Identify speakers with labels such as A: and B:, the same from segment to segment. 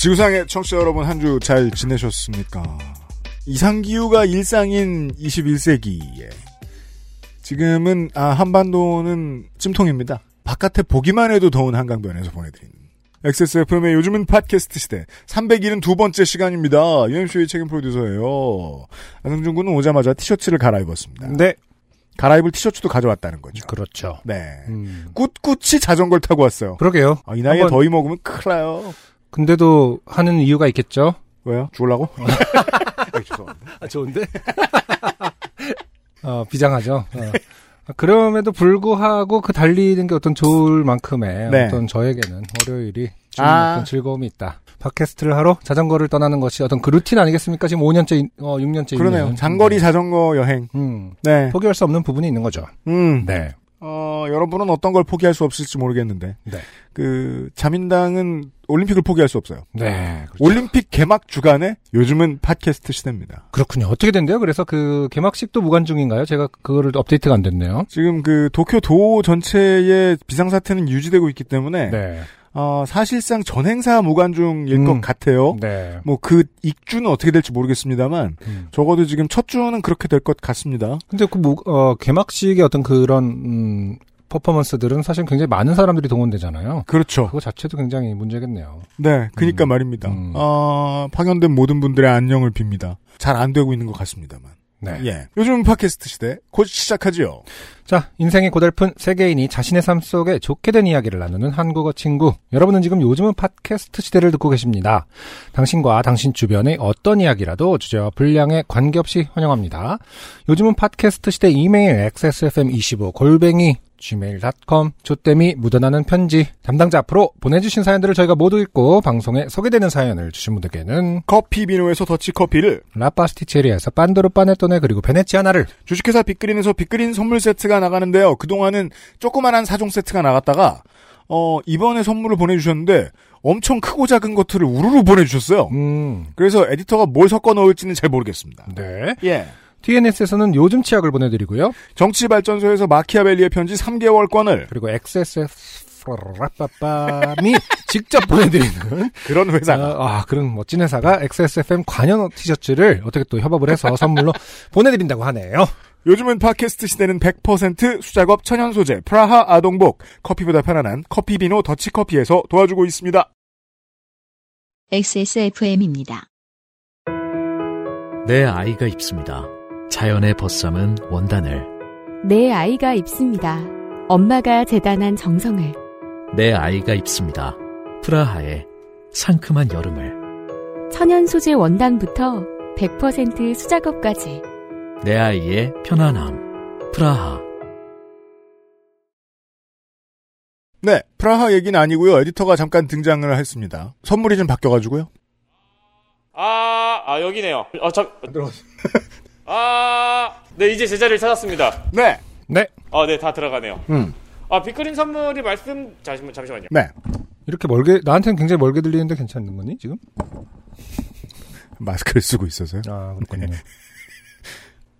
A: 지구상의 청취자 여러분 한 주 잘 지내셨습니까? 이상기후가 일상인 21세기에 지금은 아, 한반도는 찜통입니다. 바깥에 보기만 해도 더운 한강변에서 보내드리는 XSFM의 요즘은 팟캐스트 시대 372번째 시간입니다. UMC의 책임 프로듀서예요. 안승준 군은 오자마자 티셔츠를 갈아입었습니다.
B: 네,
A: 갈아입을 티셔츠도 가져왔다는 거죠.
B: 그렇죠.
A: 네.
B: 음,
A: 꿋꿋이 자전거를 타고 왔어요.
B: 그러게요.
A: 아, 이 나이에 더위 먹으면 큰일 나요.
B: 근데도 하는 이유가 있겠죠.
A: 왜요? 죽을라고? 아, 죄송합니다.
B: 아, 좋은데? 어, 비장하죠. 어. 그럼에도 불구하고 그 달리는 게 어떤 좋을 만큼의
A: 네.
B: 어떤 저에게는 월요일이 주는
A: 아.
B: 어떤 즐거움이 있다. 팟캐스트를 하러 자전거를 떠나는 것이 어떤 그 루틴 아니겠습니까? 지금 5년째, 어, 6년째
A: 그러네요.
B: 있는.
A: 장거리
B: 네.
A: 자전거 여행.
B: 음,
A: 네.
B: 포기할 수 없는 부분이 있는 거죠.
A: 음.
B: 네.
A: 어, 여러분은 어떤 걸 포기할 수 없을지 모르겠는데.
B: 네.
A: 그, 자민당은 올림픽을 포기할 수 없어요.
B: 네. 그렇죠.
A: 올림픽 개막 주간에 요즘은 팟캐스트 시대입니다.
B: 그렇군요. 어떻게 된대요? 그래서 그 개막식도 무관 중인가요? 제가 그거를 업데이트가 안 됐네요.
A: 지금 그 도쿄 도 전체의 비상사태는 유지되고 있기 때문에,
B: 네.
A: 어, 사실상 전행사 무관 중일
B: 음.
A: 것 같아요.
B: 네.
A: 뭐 그 익주는 어떻게 될지 모르겠습니다만,
B: 음.
A: 적어도 지금 첫 주는 그렇게 될 것 같습니다.
B: 근데 그 무, 어, 개막식의 어떤 그런 음, 퍼포먼스들은 사실 굉장히 많은 사람들이 동원되잖아요.
A: 그렇죠.
B: 그거 자체도 굉장히 문제겠네요.
A: 네, 그니까
B: 음.
A: 말입니다.
B: 음.
A: 어, 파견된 모든 분들의 안녕을 빕니다. 잘 안 되고 있는 것 같습니다만.
B: 네.
A: 예. 요즘 팟캐스트 시대 곧 시작하지요.
B: 자, 인생이 고달픈 세계인이 자신의 삶 속에 좋게 된 이야기를 나누는 한국어 친구. 여러분은 지금 요즘은 팟캐스트 시대를 듣고 계십니다. 당신과 당신 주변의 어떤 이야기라도 주제와 분량에 관계없이 환영합니다. 요즘은 팟캐스트 시대 이메일 xsfm25 골뱅이 gmail.com 조땜이 묻어나는 편지 담당자 앞으로 보내주신 사연들을 저희가 모두 읽고 방송에 소개되는 사연을 주신 분들께는
A: 커피 비노에서 더치 커피를,
B: 라파스티체리에서 빤도르 파네토네 그리고 베네치 아나를
A: 주식회사 빅그린에서 빅그린 선물 세트가 나가는데요. 그동안은 조그만한 사종 세트가 나갔다가, 어, 이번에 선물을 보내주셨는데, 엄청 크고 작은 것들을 우르르 보내주셨어요.
B: 음,
A: 그래서 에디터가 뭘 섞어 넣을지는 잘 모르겠습니다.
B: 네.
A: 예.
B: TNS에서는 요즘 치약을 보내드리고요.
A: 정치발전소에서 마키아벨리의 편지 3개월권을,
B: 그리고 XSFM이 직접 보내드리는
A: 그런 회사가.
B: 아, 아, 그런 멋진 회사가 XSFM 관련 티셔츠를 어떻게 또 협업을 해서 선물로 보내드린다고 하네요.
A: 요즘은 팟캐스트 시대는 100% 수작업 천연 소재 프라하 아동복 커피보다 편안한 커피비노 더치커피에서 도와주고 있습니다.
C: XSFM입니다.
D: 내 아이가 입습니다. 자연의 벗삼은 원단을.
E: 내 아이가 입습니다. 엄마가 재단한 정성을.
D: 내 아이가 입습니다. 프라하의 상큼한 여름을.
E: 천연 소재 원단부터 100% 수작업까지.
D: 내 아이의 편안함. 프라하.
A: 네, 프라하 얘기는 아니고요. 에디터가 잠깐 등장을 했습니다. 선물이 좀 바뀌어가지고요.
F: 아, 아 여기네요. 아, 참. 아, 네 이제 제자리를 찾았습니다.
A: 네,
B: 네.
F: 아, 네 다 들어가네요.
A: 음,
F: 아, 빅그린 선물이 말씀 잠시만 잠시만요.
A: 네.
B: 이렇게 멀게, 나한테는 굉장히 멀게 들리는데 괜찮은 거니, 지금?
A: 마스크를 쓰고 있어서요.
B: 아, 그렇군요.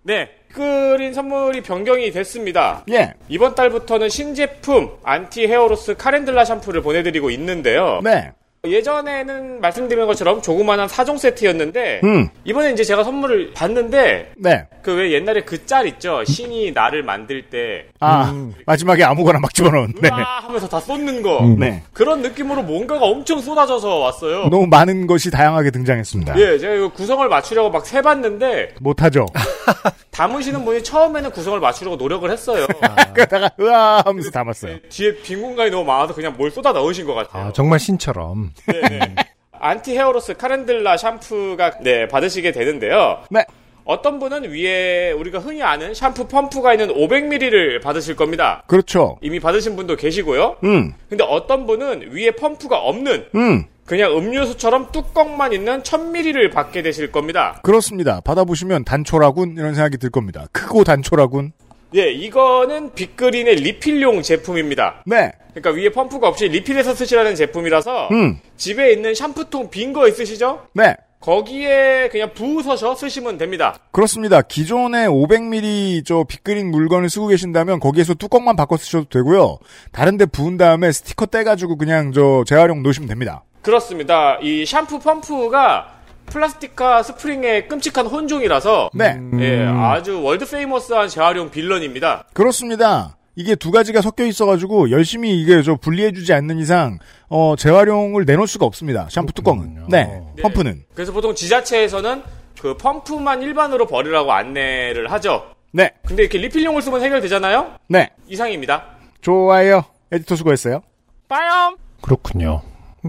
F: 네, 빅그린 선물이 변경이 됐습니다.
A: 예,
F: 이번 달부터는 신제품 anti hair loss calendula 샴푸를 보내드리고 있는데요.
A: 네,
F: 예전에는 말씀드린 것처럼 조그만한 4종 세트였는데
A: 음,
F: 이번에 이제 제가 선물을 받는데
A: 네.
F: 그 왜 옛날에 그 짤 있죠 신이 나를 만들 때
A: 아, 마지막에 아무거나 막 집어넣은. 네,
F: 하면서 다 쏟는 거
A: 네.
F: 그런 느낌으로 뭔가가 엄청 쏟아져서 왔어요.
A: 너무 많은 것이 다양하게 등장했습니다.
F: 예, 제가 이거 구성을 맞추려고 막 세봤는데
A: 못하죠.
F: 담으시는 분이 처음에는 구성을 맞추려고 노력을 했어요.
A: 그러다가 으아 하면서 담았어요.
F: 뒤에 빈 공간이 너무 많아서 그냥 뭘 쏟아 넣으신 것 같아요.
B: 아, 정말 신처럼.
F: 네, 네. anti hair loss calendula 샴푸가 네 받으시게 되는데요.
A: 네.
F: 어떤 분은 위에 우리가 흔히 아는 샴푸 펌프가 있는 500ml를 받으실 겁니다.
A: 그렇죠.
F: 이미 받으신 분도 계시고요.
A: 음,
F: 근데 어떤 분은 위에 펌프가 없는
A: 음.
F: 그냥 음료수처럼 뚜껑만 있는 1000ml를 받게 되실 겁니다.
A: 그렇습니다. 받아보시면 단출하군 이런 생각이 들 겁니다. 크고 단출하군.
F: 예, 이거는 빅그린의 리필용 제품입니다.
A: 네.
F: 그러니까 위에 펌프가 없이 리필해서 쓰시라는 제품이라서
A: 음.
F: 집에 있는 샴푸통 빈 거 있으시죠?
A: 네.
F: 거기에 그냥 부으셔서 쓰시면 됩니다.
A: 그렇습니다. 기존에 500ml 저 빅그린 물건을 쓰고 계신다면 거기에서 뚜껑만 바꿔 쓰셔도 되고요. 다른데 부은 다음에 스티커 떼가지고 그냥 저 재활용 놓으시면 됩니다.
F: 그렇습니다. 이 샴푸 펌프가 플라스틱과 스프링의 끔찍한 혼종이라서
A: 네.
F: 예, 아주 world famous한 재활용 villain입니다.
A: 그렇습니다. 이게 두 가지가 섞여 있어가지고 열심히 이게 저 분리해주지 않는 이상 어 재활용을 내놓을 수가 없습니다. 샴푸 뚜껑은.
B: 그렇군요.
A: 네.
F: 네.
A: 펌프는.
F: 그래서 보통 지자체에서는 그 펌프만 일반으로 버리라고 안내를 하죠.
A: 네.
F: 근데 이렇게 리필용을 쓰면 해결되잖아요?
A: 네.
F: 이상입니다.
A: 좋아요. 에디터 수고했어요.
F: 빠염!
B: 그렇군요.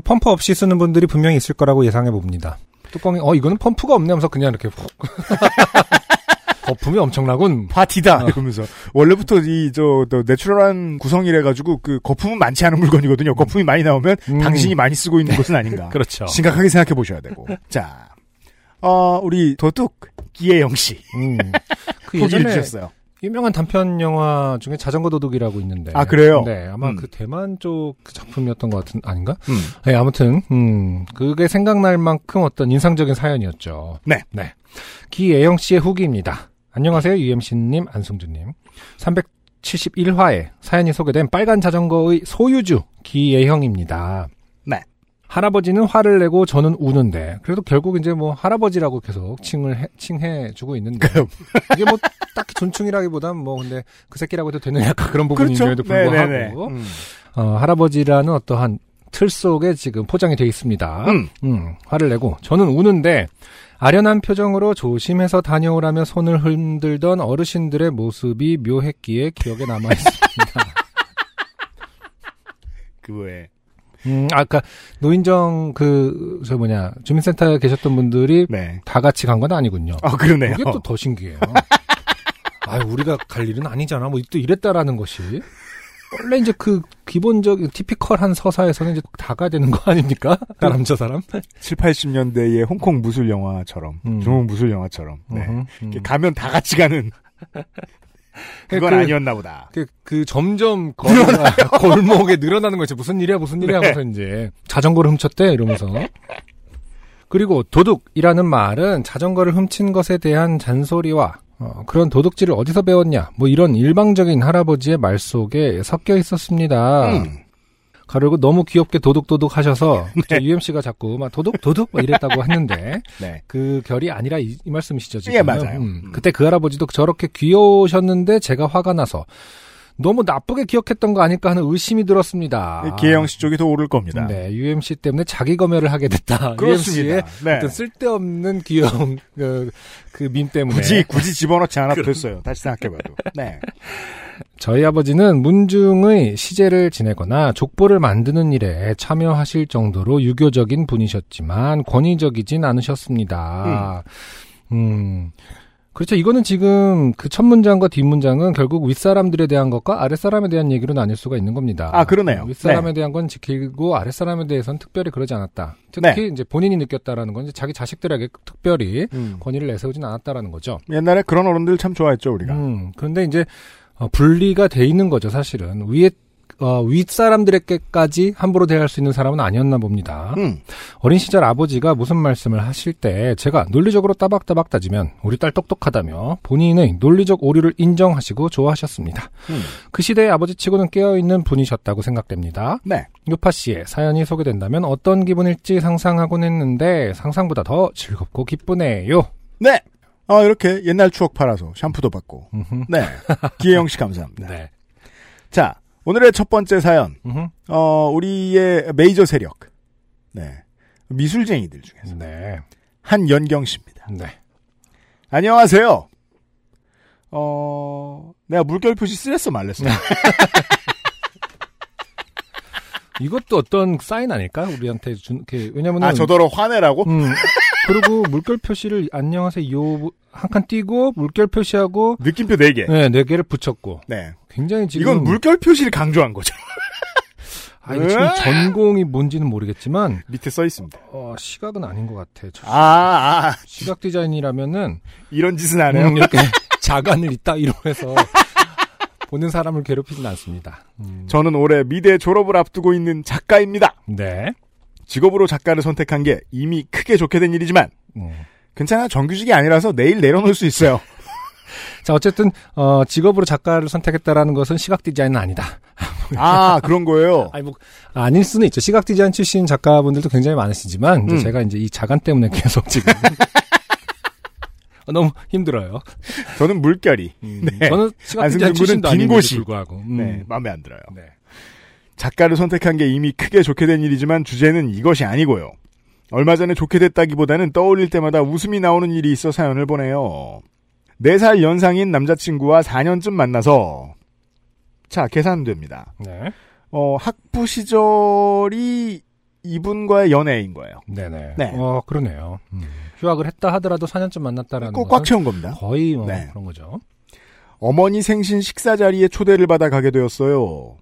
B: 펌프 없이 쓰는 분들이 분명히 있을 거라고 예상해 봅니다. 뚜껑이 어 이거는 펌프가 없네 하면서 그냥 이렇게 훅 거품이 엄청나군.
A: 파티다 이러면서 원래부터 이 저 내추럴한 구성이래 가지고 그 거품은 많지 않은 물건이거든요. 거품이 많이 나오면
B: 음.
A: 당신이 많이 쓰고 있는 것은 아닌가.
B: 그렇죠.
A: 심각하게 생각해 보셔야 되고. 자, 어 우리 도둑 기예영 씨
B: 음. 그 예전에
A: 주셨어요.
B: 유명한 단편 영화 중에 자전거 도둑이라고 있는데.
A: 아, 그래요?
B: 네, 아마
A: 음.
B: 그 대만 쪽그 작품이었던 것 같은 아닌가?
A: 음.
B: 네, 아무튼 음, 그게 생각날 만큼 어떤 인상적인 사연이었죠.
A: 네.
B: 네. 기예영 씨의 후기입니다. 안녕하세요, UMC님, 안승준님. 371화에 사연이 소개된 빨간 자전거의 소유주 기예형입니다.
A: 네.
B: 할아버지는 화를 내고 저는 우는데 그래도 결국 이제 뭐 할아버지라고 계속 칭을 해, 칭해 주고 있는데 이게 뭐 딱히 존충이라기보단 뭐 근데 그 새끼라고 해도 되는 약간 그런 부분임에도 불구하고
A: 네네네. 음.
B: 어, 할아버지라는 어떠한 틀 속에 지금 포장이 되어 있습니다.
A: 음.
B: 음, 화를 내고 저는 우는데 아련한 표정으로 조심해서 다녀오라며 손을 흔들던 어르신들의 모습이 묘했기에 기억에 남아 있습니다.
A: 그거에
B: 음, 아까 노인정 그 저 뭐냐 주민센터에 계셨던 분들이
A: 네.
B: 다 같이 간 건 아니군요.
A: 아 그러네요.
B: 그게 또 더 신기해요. 아, 우리가 갈 일은 아니잖아. 뭐 또 이랬다라는 것이 원래 이제 그 기본적인 티피컬한 서사에서는 이제 다 가야 되는 거 아닙니까? 사람 저 사람.
A: 7, 80년대의 홍콩 무술 영화처럼
B: 음.
A: 중국 무술 영화처럼 네.
B: 음.
A: 가면 다 같이 가는 그건
B: 그-
A: 아니었나 보다.
B: 그, 그 점점 거리가 골목에 늘어나는 거죠. 무슨 일이야, 무슨 일이야
A: 네.
B: 하면서 이제 자전거를 훔쳤대 이러면서. 그리고 도둑이라는 말은 자전거를 훔친 것에 대한 잔소리와 어, 그런 도둑질을 어디서 배웠냐, 뭐 이런 일방적인 할아버지의 말 속에 섞여 있었습니다.
A: 음.
B: 가르고 너무 귀엽게 도둑도둑 하셔서
A: 네.
B: UMC가 자꾸 막 도둑 도둑 막 이랬다고 했는데
A: 네.
B: 그 결이 아니라 이, 이 말씀이시죠 지금?
A: 예, 맞아요.
B: 음,
A: 음.
B: 그때 그 할아버지도 저렇게 귀여우셨는데 제가 화가 나서 너무 나쁘게 기억했던 거 아닐까 하는 의심이 들었습니다.
A: 기혜영 씨 쪽이 더 오를 겁니다.
B: 네, UMC 때문에 자기 검열을 하게 됐다.
A: 그렇습니다.
B: UMC의
A: 네.
B: 어떤 쓸데없는 귀여운 그, 그밈 때문에
A: 굳이 굳이 집어넣지 않아도 됐어요. 다시 생각해봐도. 네.
B: 저희 아버지는 문중의 시제를 지내거나 족보를 만드는 일에 참여하실 정도로 유교적인 분이셨지만 권위적이진 않으셨습니다. 음. 그렇죠. 이거는 지금 그 첫 문장과 뒷 문장은 결국 윗사람들에 대한 것과 아랫사람에 대한 얘기로 나뉠 수가 있는 겁니다.
A: 아, 그러네요.
B: 윗사람에 대한 건 지키고 아랫사람에 대해서는 특별히 그러지 않았다. 특히 이제 본인이 느꼈다라는 건 이제 자기 자식들에게 특별히
A: 음.
B: 권위를 내세우진 않았다라는 거죠.
A: 옛날에 그런 어른들 참 좋아했죠 우리가.
B: 음, 그런데 이제 어, 분리가 돼 있는 거죠, 사실은. 위에 어, 윗사람들에게까지 함부로 대할 수 있는 사람은 아니었나 봅니다.
A: 음.
B: 어린 시절 아버지가 무슨 말씀을 하실 때 제가 논리적으로 따박따박 따지면 우리 딸 똑똑하다며 본인의 논리적 오류를 인정하시고 좋아하셨습니다.
A: 음.
B: 그 시대의 아버지치고는 깨어있는 분이셨다고 생각됩니다.
A: 네.
B: 요파 씨의 사연이 소개된다면 어떤 기분일지 상상하곤 했는데 상상보다 더 즐겁고 기쁘네요.
A: 네. 아 이렇게 옛날 추억 팔아서 샴푸도 받고.
B: 음흠.
A: 네. 기혜영 씨 감사합니다.
B: 네.
A: 자 오늘의 첫 번째 사연. 어 우리의 메이저 세력. 네. 미술쟁이들 중에서
B: 네.
A: 한연경 씨입니다.
B: 네.
A: 안녕하세요. 어 내가 물결 표시 쓰랬어 말랬어.
B: 이것도 어떤 사인 아닐까? 우리한테 준, 게 왜냐면은.
A: 아 저더러 화내라고?
B: 음. 그리고 물결 표시를 안녕하세요 한 칸 띄고 물결 표시하고
A: 느낌표 4개.
B: 네, 네 개를 붙였고
A: 네.
B: 굉장히 지금
A: 이건 물결 표시를 강조한 거죠.
B: 아, 이게 지금
A: 으아!
B: 전공이 뭔지는 모르겠지만,
A: 밑에 써 있습니다.
B: 어, 시각은 아닌 것 같아. 저
A: 아, 아,
B: 시각 디자인이라면은,
A: 이런 짓은 안 해요.
B: 음, 이렇게 자간을 있다, 이러면서, 보는 사람을 괴롭히진 않습니다. 음,
A: 저는 올해 미대 졸업을 앞두고 있는 작가입니다.
B: 네.
A: 직업으로 작가를 선택한 게 이미 크게 좋게 된 일이지만
B: 음.
A: 괜찮아 정규직이 아니라서 내일 내려놓을 수 있어요.
B: 자, 어쨌든, 어, 직업으로 작가를 선택했다라는 것은 시각 디자인은 아니다.
A: 아 그런 거예요.
B: 아니, 뭐, 아닐 수는 있죠. 시각 디자인 출신 작가분들도 굉장히 많으시지만, 이제
A: 음.
B: 제가 이제 이 자간 때문에 계속 지금. 어, 너무 힘들어요.
A: 저는 물결이
B: 네. 저는 시각 디자인 출신도
A: 빈
B: 아닌데도
A: 곳이.
B: 불구하고. 음.
A: 네 마음에 안 들어요.
B: 네.
A: 작가를 선택한 게 이미 크게 좋게 된 일이지만 주제는 이것이 아니고요. 얼마 전에 좋게 됐다기보다는 떠올릴 때마다 웃음이 나오는 일이 있어 사연을 보내요. 4살 연상인 남자친구와 4년쯤 만나서 자 계산됩니다.
B: 네.
A: 어, 학부 시절이 이분과의 연애인 거예요.
B: 네네.
A: 네.
B: 어, 그러네요. 음. 휴학을 했다 하더라도 4년쯤 만났다라는
A: 꼭
B: 것은
A: 꽉 채운 겁니다.
B: 거의 뭐
A: 네.
B: 그런 거죠.
A: 어머니 생신 식사 자리에 초대를 받아 가게 되었어요.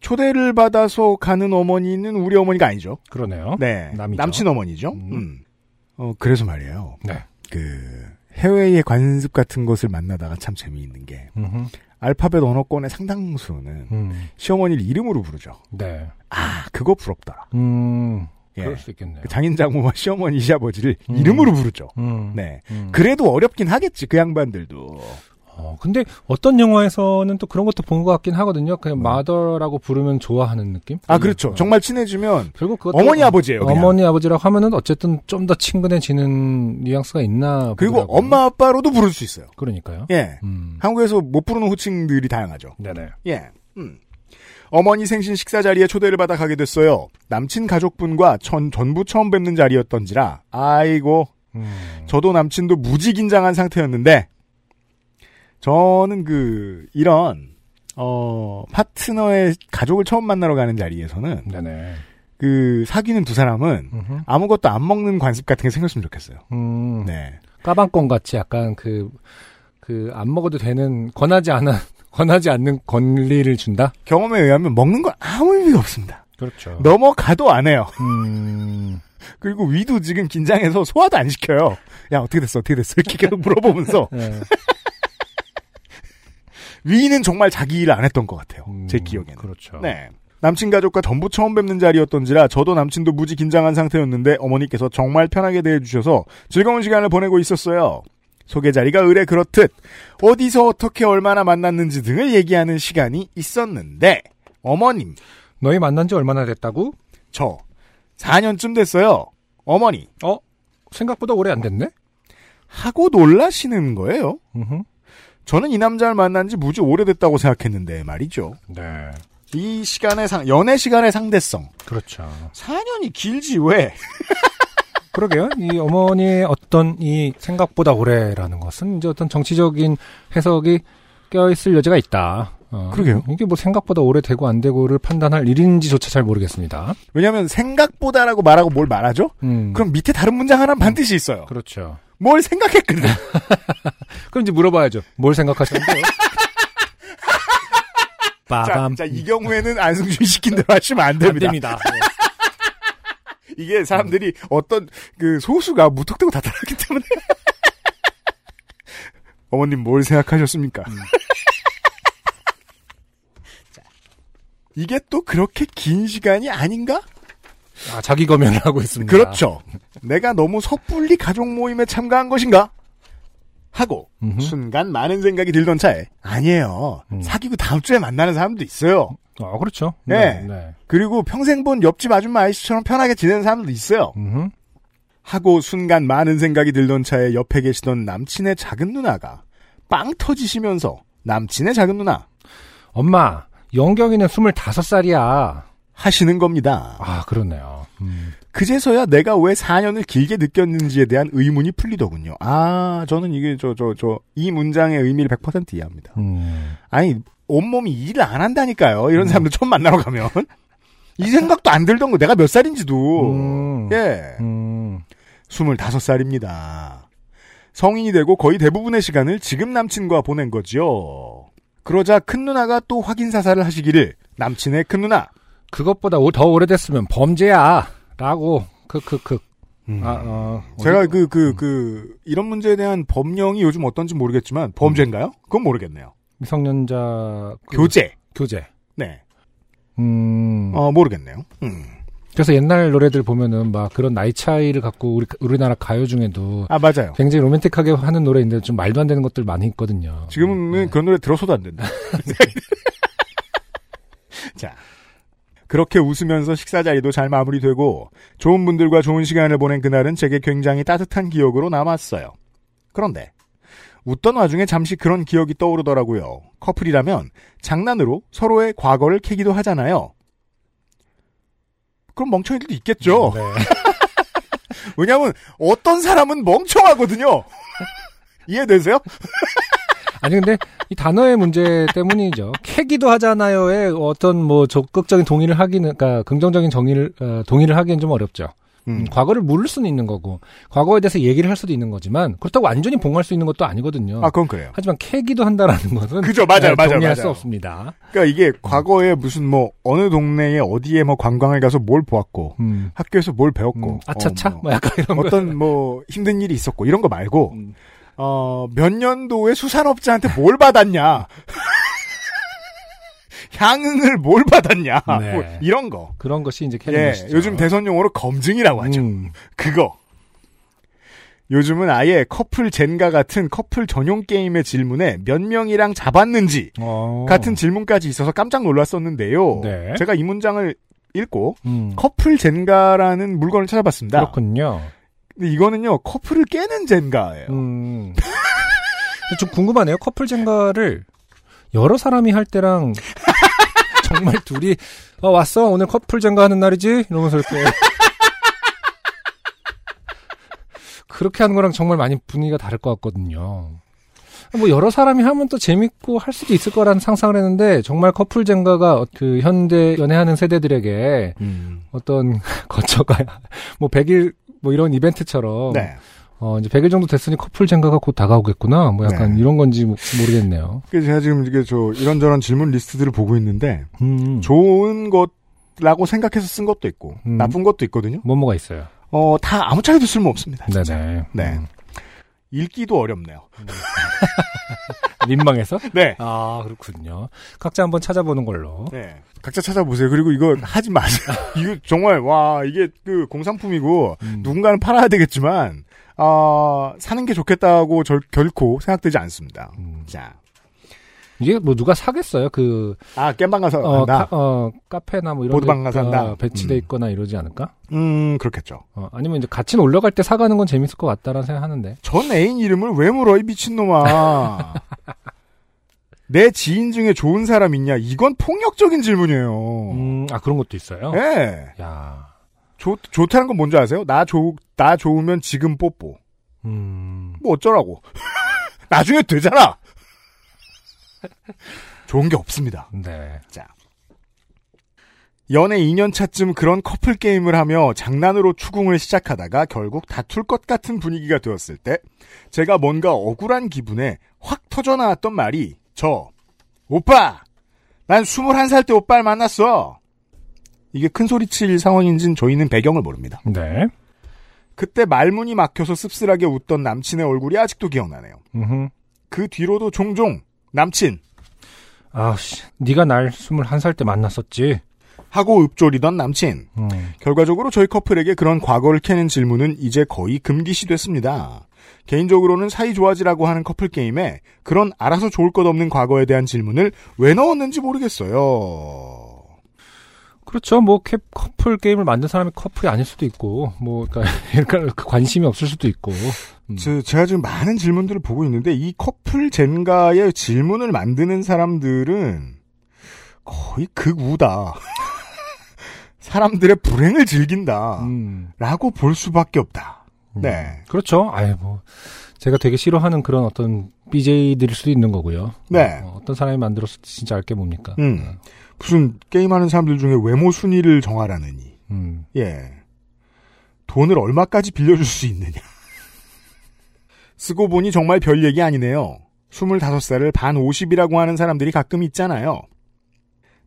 A: 초대를 받아서 가는 어머니는 우리 어머니가 아니죠.
B: 그러네요.
A: 네.
B: 남이죠.
A: 남친 어머니죠.
B: 음.
A: 음. 어, 그래서 말이에요.
B: 네.
A: 그, 해외의 관습 같은 것을 만나다가 참 재미있는 게,
B: 음흠.
A: 알파벳 언어권의 상당수는
B: 음.
A: 시어머니를 이름으로 부르죠.
B: 네.
A: 아, 그거 부럽더라.
B: 음.
A: 예.
B: 그럴 수 있겠네요.
A: 그 장인장모와 시어머니, 시아버지를
B: 음.
A: 이름으로 부르죠.
B: 음.
A: 네.
B: 음.
A: 그래도 어렵긴 하겠지, 그 양반들도.
B: 어, 근데 어떤 영화에서는 또 그런 것도 본 것 같긴 하거든요. 그냥 마더라고 부르면 좋아하는 느낌?
A: 아, 그렇죠.
B: 어.
A: 정말 친해지면,
B: 결국 그것도
A: 어머니, 아버지예요. 그냥.
B: 어머니 아버지라고 하면은 어쨌든 좀 더 친근해지는 뉘앙스가 있나
A: 그리고
B: 보더라고요.
A: 엄마, 아빠로도 부를 수 있어요.
B: 그러니까요.
A: 예.
B: 음.
A: 한국에서 못 부르는 호칭들이 다양하죠.
B: 네네.
A: 예. 음. 어머니 생신 식사 자리에 초대를 받아 가게 됐어요. 남친 가족분과 전, 전부 처음 뵙는 자리였던지라, 아이고,
B: 음.
A: 저도 남친도 무지 긴장한 상태였는데, 저는 그, 이런, 어, 파트너의 가족을 처음 만나러 가는 자리에서는,
B: 네네.
A: 그, 사귀는 두 사람은
B: 음흠.
A: 아무것도 안 먹는 관습 같은 게 생겼으면 좋겠어요.
B: 음.
A: 네.
B: 까방권 같이 약간 그, 그, 안 먹어도 되는, 권하지 않아, 권하지 않는 권리를 준다?
A: 경험에 의하면 먹는 건 아무 의미가 없습니다.
B: 그렇죠.
A: 넘어가도 안 해요.
B: 음.
A: 그리고 위도 지금 긴장해서 소화도 안 시켜요. 야, 어떻게 됐어, 어떻게 됐어. 이렇게 계속 물어보면서.
B: 네.
A: 위는 정말 자기 일을 안 했던 것 같아요.
B: 음,
A: 제 기억에는.
B: 그렇죠.
A: 네. 남친 가족과 전부 처음 뵙는 자리였던지라 저도 남친도 무지 긴장한 상태였는데 어머니께서 정말 편하게 대해주셔서 즐거운 시간을 보내고 있었어요. 소개 자리가 의뢰 그렇듯 어디서 어떻게 얼마나 만났는지 등을 얘기하는 시간이 있었는데 어머님
B: 너희 만난 지 얼마나 됐다고?
A: 저 4년쯤 됐어요. 어머니
B: 어? 생각보다 오래 안 됐네?
A: 하고 놀라시는 거예요.
B: 음흠.
A: 저는 이 남자를 만난 지 무지 오래됐다고 생각했는데 말이죠.
B: 네.
A: 이 시간의 상 연애 시간의 상대성
B: 그렇죠.
A: 4년이 길지 왜?
B: 그러게요. 이 어머니의 어떤 이 생각보다 오래라는 것은 이제 어떤 정치적인 해석이 껴있을 여지가 있다. 어,
A: 그러게요.
B: 이게 뭐 생각보다 오래되고 안 되고를 판단할 일인지조차 잘 모르겠습니다.
A: 왜냐하면 생각보다라고 말하고 뭘 말하죠?
B: 음.
A: 그럼 밑에 다른 문장 하나는 반드시 있어요.
B: 그렇죠.
A: 뭘 생각했거든.
B: 그럼 이제 물어봐야죠. 뭘 생각하셨는데요?
A: 자,
B: 빠밤.
A: 자, 이 경우에는 안승준 시킨 대로 하시면
B: 안안
A: 됩니다.
B: 됩니다. 네.
A: 이게 사람들이 어떤 그 소수가 무턱대고 나타나기 때문에. 어머님 뭘 생각하셨습니까?
B: 음.
A: 자, 이게 또 그렇게 긴 시간이 아닌가?
B: 아, 자기 검열을 하고 있습니다.
A: 그렇죠. 내가 너무 섣불리 가족 모임에 참가한 것인가? 하고
B: 음흠.
A: 순간 많은 생각이 들던 차에 아니에요.
B: 음.
A: 사귀고 다음 주에 만나는 사람도 있어요.
B: 아, 그렇죠.
A: 네.
B: 네.
A: 그리고 평생 본 옆집 아줌마 아저씨처럼 편하게 지내는 사람도 있어요.
B: 음흠.
A: 하고 순간 많은 생각이 들던 차에 옆에 계시던 남친의 작은 누나가 빵 터지시면서 남친의 작은 누나
B: 엄마, 영경이는 25살이야.
A: 하시는 겁니다.
B: 아, 그렇네요. 음.
A: 그제서야 내가 왜 4년을 길게 느꼈는지에 대한 의문이 풀리더군요. 아, 저는 이게 저, 저, 저, 이 문장의 의미를 100% 이해합니다.
B: 음.
A: 아니, 온몸이 일을 안 한다니까요. 이런 사람들 처음 만나러 가면. 이 생각도 안 들던 거, 내가 몇 살인지도.
B: 음.
A: 예.
B: 음.
A: 25살입니다. 성인이 되고 거의 대부분의 시간을 지금 남친과 보낸 거지요. 그러자 큰 누나가 또 확인 사살을 하시기를 남친의 큰 누나
B: 그것보다 오- 더 오래됐으면 범죄야. 라고, 크크크. 아, 어.
A: 제가 그, 그, 그, 이런 문제에 대한 법령이 요즘 어떤지 모르겠지만, 범죄인가요? 그건 모르겠네요.
B: 미성년자. 그-
A: 교제.
B: 교제.
A: 네.
B: 음.
A: 어, 모르겠네요. 음.
B: 그래서 옛날 노래들 보면은 막 그런 나이 차이를 갖고 우리, 우리나라 가요 중에도
A: 아, 맞아요.
B: 굉장히 로맨틱하게 하는 노래인데 좀 말도 안 되는 것들 많이 있거든요.
A: 지금은
B: 네.
A: 그런 노래 들어서도 안 된다. 자. 그렇게 웃으면서 식사 자리도 잘 마무리되고 좋은 분들과 좋은 시간을 보낸 그날은 제게 굉장히 따뜻한 기억으로 남았어요. 그런데 웃던 와중에 잠시 그런 기억이 떠오르더라고요. 커플이라면 장난으로 서로의 과거를 캐기도 하잖아요. 그럼 멍청이들도 있겠죠.
B: 네.
A: 왜냐하면 어떤 사람은 멍청하거든요. 이해되세요?
B: 아니 근데 이 단어의 문제 때문이죠. 캐기도 하잖아요의 어떤 뭐 적극적인 동의를 하기는 그러니까 긍정적인 정의를 어, 동의를 하기엔 좀 어렵죠. 음, 과거를 물을 수는 있는 거고 과거에 대해서 얘기를 할 수도 있는 거지만 그렇다고 완전히 봉할 수 있는 것도 아니거든요.
A: 아, 그건 그래요.
B: 하지만 캐기도 한다라는 것은
A: 그죠, 맞아요,
B: 네,
A: 맞아요,
B: 동의할 수
A: 맞아요.
B: 없습니다.
A: 그러니까 이게 과거에 무슨 뭐 어느 동네에 어디에 뭐 관광을 가서 뭘 보았고
B: 음.
A: 학교에서 뭘 배웠고
B: 음, 아차차
A: 어, 뭐
B: 뭐 약간 이런 거.
A: 어떤 뭐 힘든 일이 있었고 이런 거 말고
B: 음.
A: 어, 몇 년도에 수산업자한테 뭘 받았냐 향응을 뭘 받았냐
B: 네.
A: 뭐 이런 거
B: 그런 것이 이제 캐는
A: 예,
B: 것이죠.
A: 요즘 대선 용어로 검증이라고 하죠
B: 음.
A: 그거 요즘은 아예 커플 젠가 같은 커플 전용 게임의 질문에 몇 명이랑 잡았는지
B: 어.
A: 같은 질문까지 있어서 깜짝 놀랐었는데요.
B: 네.
A: 제가 이 문장을 읽고
B: 음.
A: 커플 젠가라는 물건을 찾아봤습니다.
B: 그렇군요.
A: 근데 이거는요 커플을 깨는 젠가예요.
B: 음. 좀 궁금하네요. 커플 젠가를 여러 사람이 할 때랑 정말 둘이 어 왔어 오늘 커플 젠가 하는 날이지 이러면서 이렇게 그렇게 하는 거랑 정말 많이 분위기가 다를 것 같거든요. 뭐 여러 사람이 하면 또 재밌고 할 수도 있을 거라는 상상을 했는데 정말 커플 젠가가 그 현대 연애하는 세대들에게
A: 음.
B: 어떤 거쳐가야 뭐 100일 뭐 이런 이벤트처럼
A: 네.
B: 어, 이제 100일 정도 됐으니 커플 젠가가 곧 다가오겠구나. 뭐 약간
A: 네.
B: 이런 건지 모- 모르겠네요.
A: 그래서 제가 지금 이게 저 이런저런 질문 리스트들을 보고 있는데
B: 음.
A: 좋은 것라고 생각해서 쓴 것도 있고
B: 음.
A: 나쁜 것도 있거든요.
B: 뭐뭐가 있어요.
A: 어, 다 아무 차이도 쓸모 없습니다.
B: 네네.
A: 네.
B: 음.
A: 읽기도 어렵네요.
B: 민망해서?
A: 네.
B: 아, 그렇군요. 각자 한번 찾아보는 걸로.
A: 네. 각자 찾아보세요. 그리고 이거 하지 마세요. 이거 정말 와 이게 그 공산품이고
B: 음.
A: 누군가는 팔아야 되겠지만 아 사는 게 좋겠다고 절, 결코 생각되지 않습니다.
B: 음.
A: 자,
B: 이게 뭐 누가 사겠어요? 그,
A: 아 겜방 가서
B: 어. 카, 어, 카페나 뭐 이런
A: 보드방
B: 데
A: 가서 한다.
B: 어, 배치돼
A: 음.
B: 있거나 이러지 않을까?
A: 음 그렇겠죠.
B: 어, 아니면 이제 같이 놀러 갈때 사가는 건 재밌을 것 같다라는 생각 하는데.
A: 전 애인 이름을 왜 물어 이 미친놈아. 내 지인 중에 좋은 사람 있냐? 이건 폭력적인 질문이에요.
B: 음, 아, 그런 것도 있어요?
A: 예.
B: 야
A: 좋, 좋다는 건 뭔지 아세요? 나 좋, 나 좋으면 지금 뽀뽀.
B: 음,
A: 뭐 어쩌라고. 나중에 되잖아! 좋은 게 없습니다.
B: 네.
A: 연애 2년 차쯤 그런 커플 게임을 하며 장난으로 추궁을 시작하다가 결국 다툴 것 같은 분위기가 되었을 때 제가 뭔가 억울한 기분에 확 터져 나왔던 말이 저 오빠 난 21살 때 오빠를 만났어 이게 큰 소리 칠 상황인진 저희는 배경을 모릅니다
B: 네.
A: 그때 말문이 막혀서 씁쓸하게 웃던 남친의 얼굴이 아직도 기억나네요
B: 음흠.
A: 그 뒤로도 종종 남친
B: 아씨, 네가 날 21살 때 만났었지.
A: 하고 읊조리던 남친
B: 음.
A: 결과적으로 저희 커플에게 그런 과거를 캐는 질문은 이제 거의 금기시 됐습니다. 개인적으로는 사이 좋아지라고 하는 커플 게임에 그런 알아서 좋을 것 없는 과거에 대한 질문을 왜 넣었는지 모르겠어요.
B: 그렇죠. 뭐 캡, 커플 게임을 만든 사람이 커플이 아닐 수도 있고, 뭐 그러니까, 그러니까 그 관심이 없을 수도 있고. 음.
A: 저- 제가 지금 많은 질문들을 보고 있는데 이 커플 젠가의 질문을 만드는 사람들은 거의 극우다. 사람들의 불행을 즐긴다.
B: 음.
A: 라고 볼 수밖에 없다.
B: 음.
A: 네.
B: 그렇죠. 아예 뭐 제가 되게 싫어하는 그런 어떤 BJ들일 수도 있는 거고요.
A: 네.
B: 어, 떤 사람이 만들었을지 진짜 알게 뭡니까?
A: 음. 무슨 게임하는 사람들 중에 외모 순위를 정하라느니.
B: 음.
A: 예. 돈을 얼마까지 빌려줄 수 있느냐. 쓰고 보니 정말 별 얘기 아니네요. 25살을 반 50이라고 하는 사람들이 가끔 있잖아요.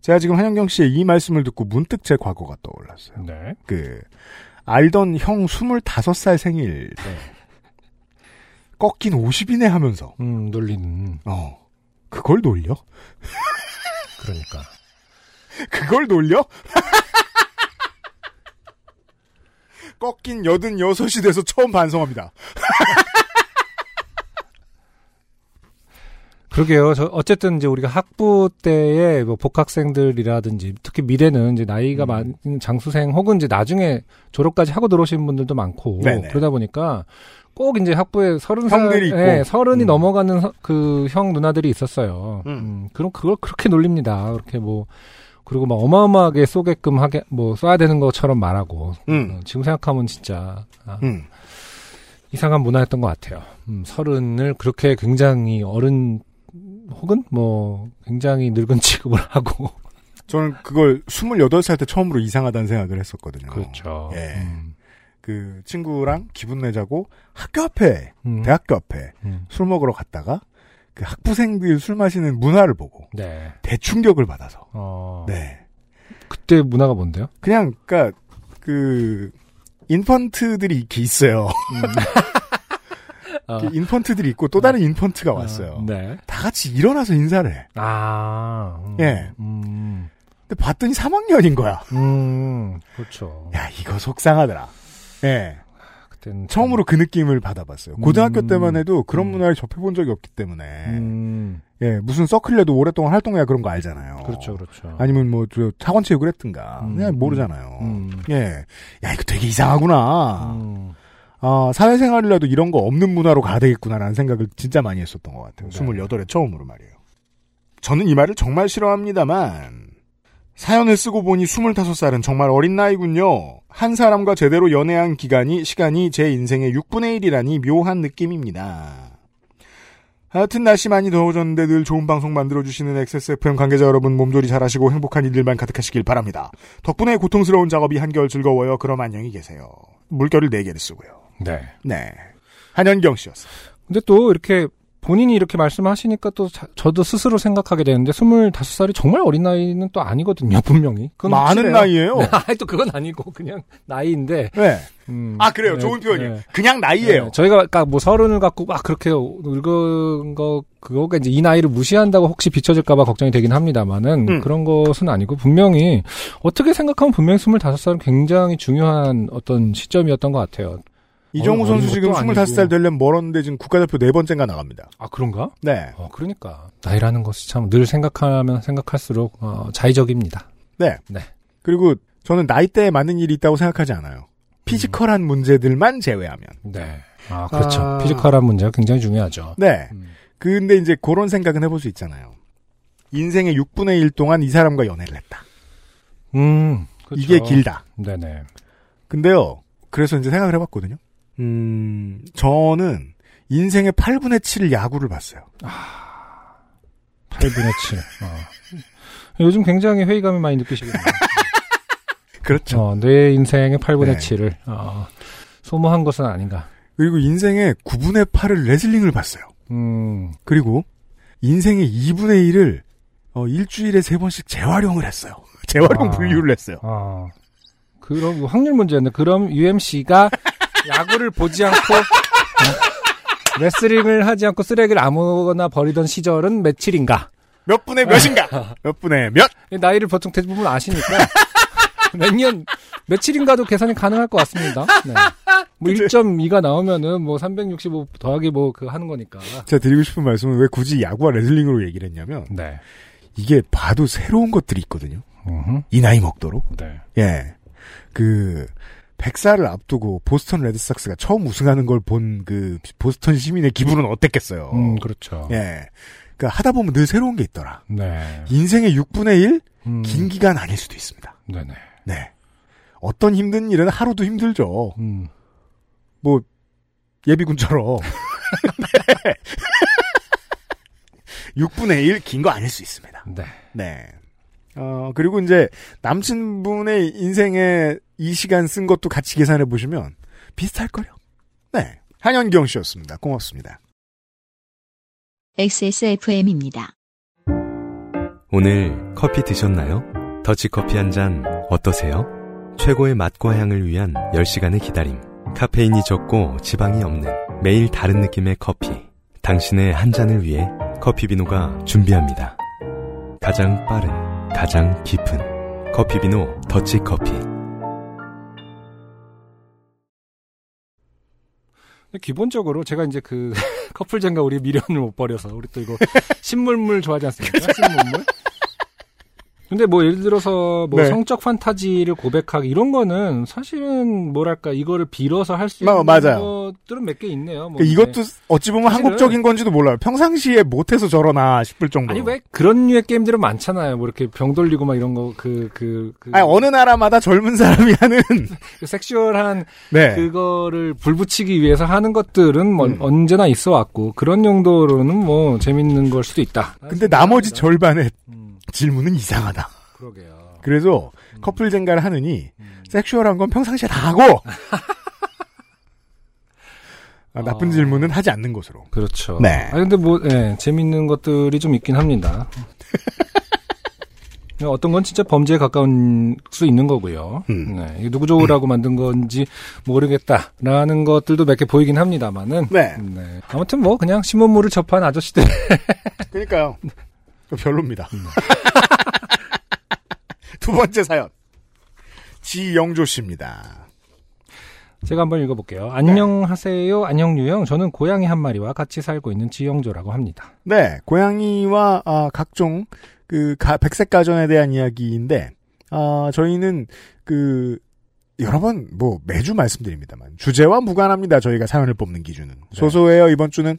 A: 제가 지금 한영경 씨의 이 말씀을 듣고 문득 제 과거가 떠올랐어요.
B: 네.
A: 그 알던 형 25살 생일 때 꺾인 50이네 하면서
B: 음, 놀리는.
A: 어 그걸 놀려?
B: 그러니까.
A: 그걸 놀려? 꺾인 86이 돼서 처음 반성합니다.
B: 그러게요. 저 어쨌든 이제 우리가 학부 때에 뭐 복학생들이라든지 특히 미래는 이제 나이가
A: 음.
B: 많은 장수생 혹은 이제 나중에 졸업까지 하고 들어오신 분들도 많고
A: 네네.
B: 그러다 보니까 꼭 이제 학부에 서른 살,
A: 형들이 있고.
B: 예, 서른이
A: 음.
B: 넘어가는 그 형 누나들이 있었어요.
A: 음.
B: 음, 그럼 그걸 그렇게 놀립니다. 그렇게 뭐 그리고 막 어마어마하게 쏘게끔 하게 뭐 쏴야 되는 것처럼 말하고
A: 음.
B: 어, 지금 생각하면 진짜 아,
A: 음.
B: 이상한 문화였던 것 같아요. 음, 서른을 그렇게 굉장히 어른 혹은 뭐 굉장히 늙은 취급을 하고
A: 저는 그걸 28살 때 처음으로 이상하다는 생각을 했었거든요.
B: 그렇죠.
A: 예.
B: 음,
A: 그 친구랑 기분 내자고 학교 앞에,
B: 음,
A: 대학교 앞에
B: 음,
A: 술 먹으러 갔다가 그 학부생들 술 마시는 문화를 보고
B: 네.
A: 대충격을 받아서
B: 어,
A: 네.
B: 그때 문화가 뭔데요?
A: 그냥 그니까 그 인펀트들이 이렇게 있어요.
B: 어,
A: 그 인펀트들이 있고 또 다른 인펀트가 왔어요.
B: 어, 네.
A: 다 같이 일어나서 인사를 해.
B: 아, 음,
A: 예.
B: 음,
A: 근데 봤더니 3학년인 거야.
B: 음, 그렇죠.
A: 야, 이거 속상하더라. 예.
B: 그때는
A: 처음으로 그 느낌을 받아봤어요. 고등학교
B: 음.
A: 때만 해도 그런
B: 음.
A: 문화를 접해본 적이 없기 때문에.
B: 음,
A: 예, 무슨 서클에도 오랫동안 활동해야 그런 거 알잖아요.
B: 그렇죠, 그렇죠.
A: 아니면 뭐, 저, 학원 체육을 했든가.
B: 음,
A: 그냥 모르잖아요.
B: 음,
A: 예. 야, 이거 되게 이상하구나.
B: 음,
A: 아, 사회생활이라도 이런 거 없는 문화로 가야 되겠구나라는 생각을 진짜 많이 했었던 것 같아요.
B: 네.
A: 28에 처음으로 말이에요. 저는 이 말을 정말 싫어합니다만, 사연을 쓰고 보니 25살은 정말 어린 나이군요. 한 사람과 제대로 연애한 기간이, 시간이 제 인생의 6분의 1이라니 묘한 느낌입니다. 하여튼 날씨 많이 더워졌는데 늘 좋은 방송 만들어주시는 XSFM 관계자 여러분 몸조리 잘하시고 행복한 일들만 가득하시길 바랍니다. 덕분에 고통스러운 작업이 한결 즐거워요. 그럼 안녕히 계세요. 물결을 4개를 쓰고요.
B: 네.
A: 네. 한현경 씨였어요.
B: 근데 또 이렇게 본인이 이렇게 말씀하시니까 또 자- 저도 스스로 생각하게 되는데 25살이 정말 어린 나이는 또 아니거든요, 분명히. 그건
A: 많은. 나이예요.
B: 네, 아니, 또 그건 아니고 그냥 나이인데.
A: 네.
B: 음,
A: 아 그래요.
B: 네,
A: 좋은 표현이에요.
B: 네.
A: 그냥 나이예요.
B: 네, 저희가 아까 뭐 서른을 갖고 막 그렇게 늙은 거 그거가 이제 이 나이를 무시한다고 혹시 비춰질까 봐 걱정이 되긴 합니다만은
A: 음.
B: 그런 것은 아니고 분명히 어떻게 생각하면 분명히 25살은 굉장히 중요한 어떤 시점이었던 것 같아요.
A: 이정우
B: 어,
A: 선수 지금
B: 것도
A: 25살
B: 아니고.
A: 되려면 멀었는데 지금 국가대표 네 번째가 나갑니다.
B: 아 그런가?
A: 네.
B: 어 그러니까 나이라는 것이 참 늘 생각하면 생각할수록 어, 자의적입니다.
A: 네.
B: 네.
A: 그리고 저는 나이대에 맞는 일이 있다고 생각하지 않아요. physical한 문제들만 제외하면.
B: 네. 아 그렇죠.
A: 아.
B: physical한 문제가 굉장히 중요하죠.
A: 네.
B: 음.
A: 근데 이제 그런 생각은 해볼 수 있잖아요. 인생의 6분의 1 동안 이 사람과 연애를 했다.
B: 음 그렇죠.
A: 이게 길다.
B: 네네.
A: 근데요, 그래서 이제 생각을 해봤거든요. 음, 저는 인생의 8분의 7을 야구를 봤어요.
B: 8분의 7. 어. 요즘 굉장히 회의감이 많이 느끼시겠네요.
A: 그렇죠.
B: 어, 내 인생의 8분의
A: 네.
B: 7을 어, 소모한 것은 아닌가.
A: 그리고 인생의 9분의 8을 레슬링을 봤어요.
B: 음,
A: 그리고 인생의 2분의 1을 어, 일주일에 세 번씩 재활용을 했어요. 재활용
B: 아.
A: 분류를 했어요.
B: 어. 그럼 확률 문제였네. 그럼 UMC가 야구를 보지 않고 어, 레슬링을 하지 않고 쓰레기를 아무거나 버리던 시절은 며칠인가?
A: 몇 분의 몇인가? 몇 분의 몇?
B: 나이를 보통 대부분 아시니까 몇 년 며칠인가도 계산이 가능할 것 같습니다. 네. 뭐 1.2가 나오면은 뭐 365 더하기 뭐 그 하는 거니까.
A: 제가 드리고 싶은 말씀은 왜 굳이 야구와 레슬링으로 얘기를 했냐면
B: 네.
A: 이게 봐도 새로운 것들이 있거든요.
B: 음흠.
A: 이 나이 먹도록.
B: 네.
A: 예. 그, 100살을 앞두고 보스턴 레드삭스가 처음 우승하는 걸 본 그 보스턴 시민의 기분은 어땠겠어요.
B: 음, 그렇죠.
A: 예. 그 하다 보면 늘 새로운 게 있더라.
B: 네.
A: 인생의 6분의 1?
B: 음,
A: 긴 기간 아닐 수도 있습니다.
B: 네네.
A: 네. 어떤 힘든 일은 하루도 힘들죠.
B: 음,
A: 뭐, 예비군처럼. 네. 6분의 1 긴 거 아닐 수 있습니다.
B: 네.
A: 네. 어, 그리고 이제 남친분의 인생에 이 시간 쓴 것도 같이 계산해 보시면 비슷할걸요? 네. 한현경 씨였습니다. 고맙습니다.
C: XSFM입니다.
G: 오늘 커피 드셨나요? 더치커피 한 잔 어떠세요? 최고의 맛과 향을 위한 10시간의 기다림. 카페인이 적고 지방이 없는 매일 다른 느낌의 커피. 당신의 한 잔을 위해 커피비노가 준비합니다. 가장 빠른, 가장 깊은 커피비노 더치커피.
B: 기본적으로 제가 이제 그 커플젠가 우리 미련을 못 버려서 우리 또 이거 신물물 좋아하지 않습니까? 신물물. 근데 뭐 예를 들어서 뭐
A: 네.
B: 성적 판타지를 고백하기 이런 거는 사실은 뭐랄까 이거를 빌어서 할수
A: 마-
B: 있는
A: 맞아요.
B: 것들은 몇 개 있네요. 뭐
A: 그러니까 이것도 어찌 보면
B: 사실은-
A: 한국적인 건지도 몰라요. 평상시에 못해서 저러나 싶을 정도로.
B: 아니 왜 그런 류의 게임들은 많잖아요. 뭐 이렇게 병 돌리고 막 이런 거 그 그 그
A: 아니, 어느 나라마다 젊은 사람이 하는
B: 섹슈얼한
A: 네.
B: 그거를 불붙이기 위해서 하는 것들은 뭐
A: 음.
B: 언제나 있어 왔고 그런 용도로는 뭐 재밌는 걸 수도 있다.
A: 근데 나머지 절반의
B: 음,
A: 질문은 이상하다.
B: 그러게요.
A: 그래서
B: 음.
A: 커플 젠가를 하느니
B: 음.
A: 섹슈얼한 건 평상시에 다 하고 아, 나쁜
B: 어.
A: 질문은 하지 않는 것으로.
B: 그렇죠.
A: 네.
B: 아 근데 뭐 예, 재밌는 것들이 좀 있긴 합니다. 어떤 건 진짜 범죄에 가까운 수 있는 거고요.
A: 음.
B: 네, 누구 좋으라고 만든 건지 모르겠다라는 것들도 몇 개 보이긴 합니다만은.
A: 네.
B: 네. 아무튼 뭐 그냥 신문물을 접한 아저씨들.
A: 그러니까요. 별로입니다.
B: 음.
A: 두 번째 사연. 지영조 씨입니다.
B: 제가 한번 읽어볼게요. 안녕하세요. 안녕 유영. 저는 고양이 한 마리와 같이 살고 있는 지영조라고 합니다.
A: 네, 고양이와 아, 각종 그 가- 백색 가전에 대한 이야기인데 아, 저희는 그 여러 번 뭐 매주 말씀드립니다만 주제와 무관합니다. 저희가 사연을 뽑는 기준은 소소해요 이번 주는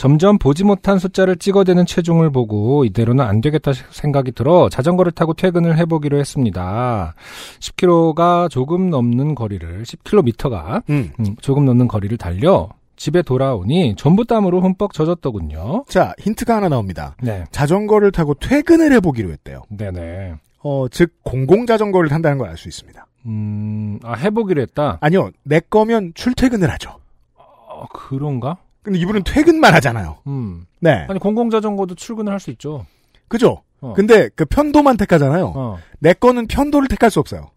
B: 점점 보지 못한 숫자를 찍어대는 체중을 보고 이대로는 안 되겠다 생각이 들어 자전거를 타고 퇴근을 해보기로 했습니다. 10km가 조금 넘는 거리를 10km가
A: 음.
B: 조금 넘는 거리를 달려 집에 돌아오니 전부 땀으로 흠뻑 젖었더군요.
A: 자 힌트가 하나 나옵니다.
B: 네,
A: 자전거를 타고 퇴근을 해보기로 했대요.
B: 네네.
A: 어, 즉 공공 자전거를 탄다는 걸 알 수 있습니다.
B: 음, 아 해보기로 했다.
A: 아니요, 내 거면 출퇴근을 하죠.
B: 어, 그런가?
A: 근데 이분은 퇴근만 하잖아요.
B: 음,
A: 네,
B: 아니 공공자전거도 출근을 할 수 있죠.
A: 그죠.
B: 어.
A: 근데 그 편도만 택하잖아요.
B: 어.
A: 내 거는 편도를 택할 수 없어요.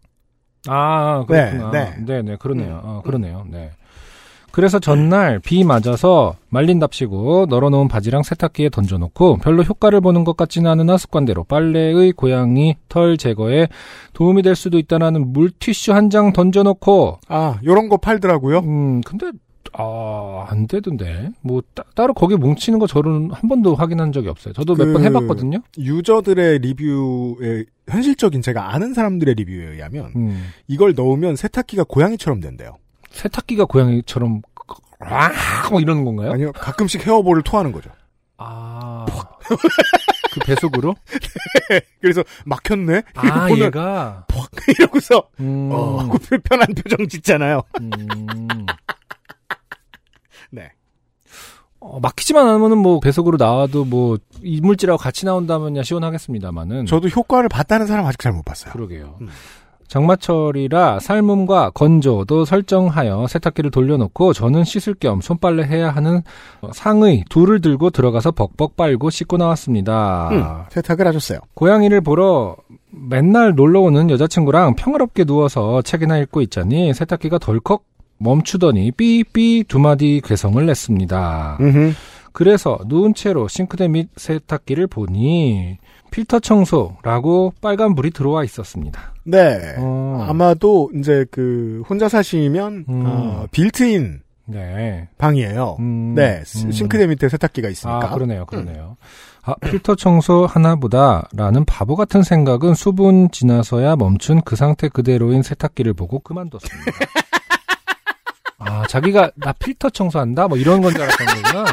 B: 아, 그렇구나.
A: 네,
B: 네, 네, 그러네요. 어, 그러네요. 네. 그래서 전날 비 맞아서 말린답시고 널어놓은 바지랑 세탁기에 던져놓고 별로 효과를 보는 것 같지는 않으나 습관대로 빨래의 고양이 털 제거에 도움이 될 수도 있다라는 물티슈 한 장 던져놓고
A: 아, 요런 거 팔더라고요.
B: 음 근데 아, 안 되던데. 뭐 따, 로 거기 뭉치는 거 저는 한 번도 확인한 적이 없어요. 저도 몇번
A: 그-
B: 해봤거든요.
A: 유저들의 리뷰에 현실적인 제가 아는 사람들의 리뷰에 의하면
B: 음.
A: 이걸 넣으면 세탁기가 고양이처럼 된대요.
B: 세탁기가 고양이처럼 와, 뭐 이러는 건가요?
A: 아니요, 가끔씩 헤어볼을 토하는 거죠.
B: 아. 그 배속으로?
A: 그래서 막혔네.
B: 아, 얘가.
A: 퍽 이러고서
B: 음.
A: 어 하고 불편한 표정 짓잖아요.
B: 음.
A: 네.
B: 어, 막히지만 않으면은 뭐 배속으로 나와도 뭐 이물질하고 같이 나온다면야 시원하겠습니다만은.
A: 저도 효과를 봤다는 사람 아직 잘 못 봤어요.
B: 그러게요.
A: 음.
B: 장마철이라 삶음과 건조도 설정하여 세탁기를 돌려놓고 저는 씻을 겸 손빨래 해야 하는 어, 상의 둘을 들고 들어가서 벅벅 빨고 씻고 나왔습니다.
A: 음, 세탁을 하셨어요.
B: 고양이를 보러 맨날 놀러 오는 여자친구랑 평화롭게 누워서 책이나 읽고 있자니 세탁기가 덜컥 멈추더니 삐삐 두 마디 괴성을 냈습니다.
A: 음흠.
B: 그래서 누운 채로 싱크대 및 세탁기를 보니 필터 청소라고 빨간 불이 들어와 있었습니다.
A: 네.
B: 어.
A: 아마도 이제 그 혼자 사시면
B: 음.
A: 어, 빌트인
B: 네.
A: 방이에요.
B: 음,
A: 네,
B: 음.
A: 싱크대 밑에 세탁기가 있으니까.
B: 아, 그러네요, 그러네요. 아, 필터 청소 하나보다라는 바보 같은 생각은 수분 지나서야 멈춘 그 상태 그대로인 세탁기를 보고 그만뒀습니다. 아, 자기가 나 필터 청소한다? 뭐 이런 건 줄 알았던 거구나.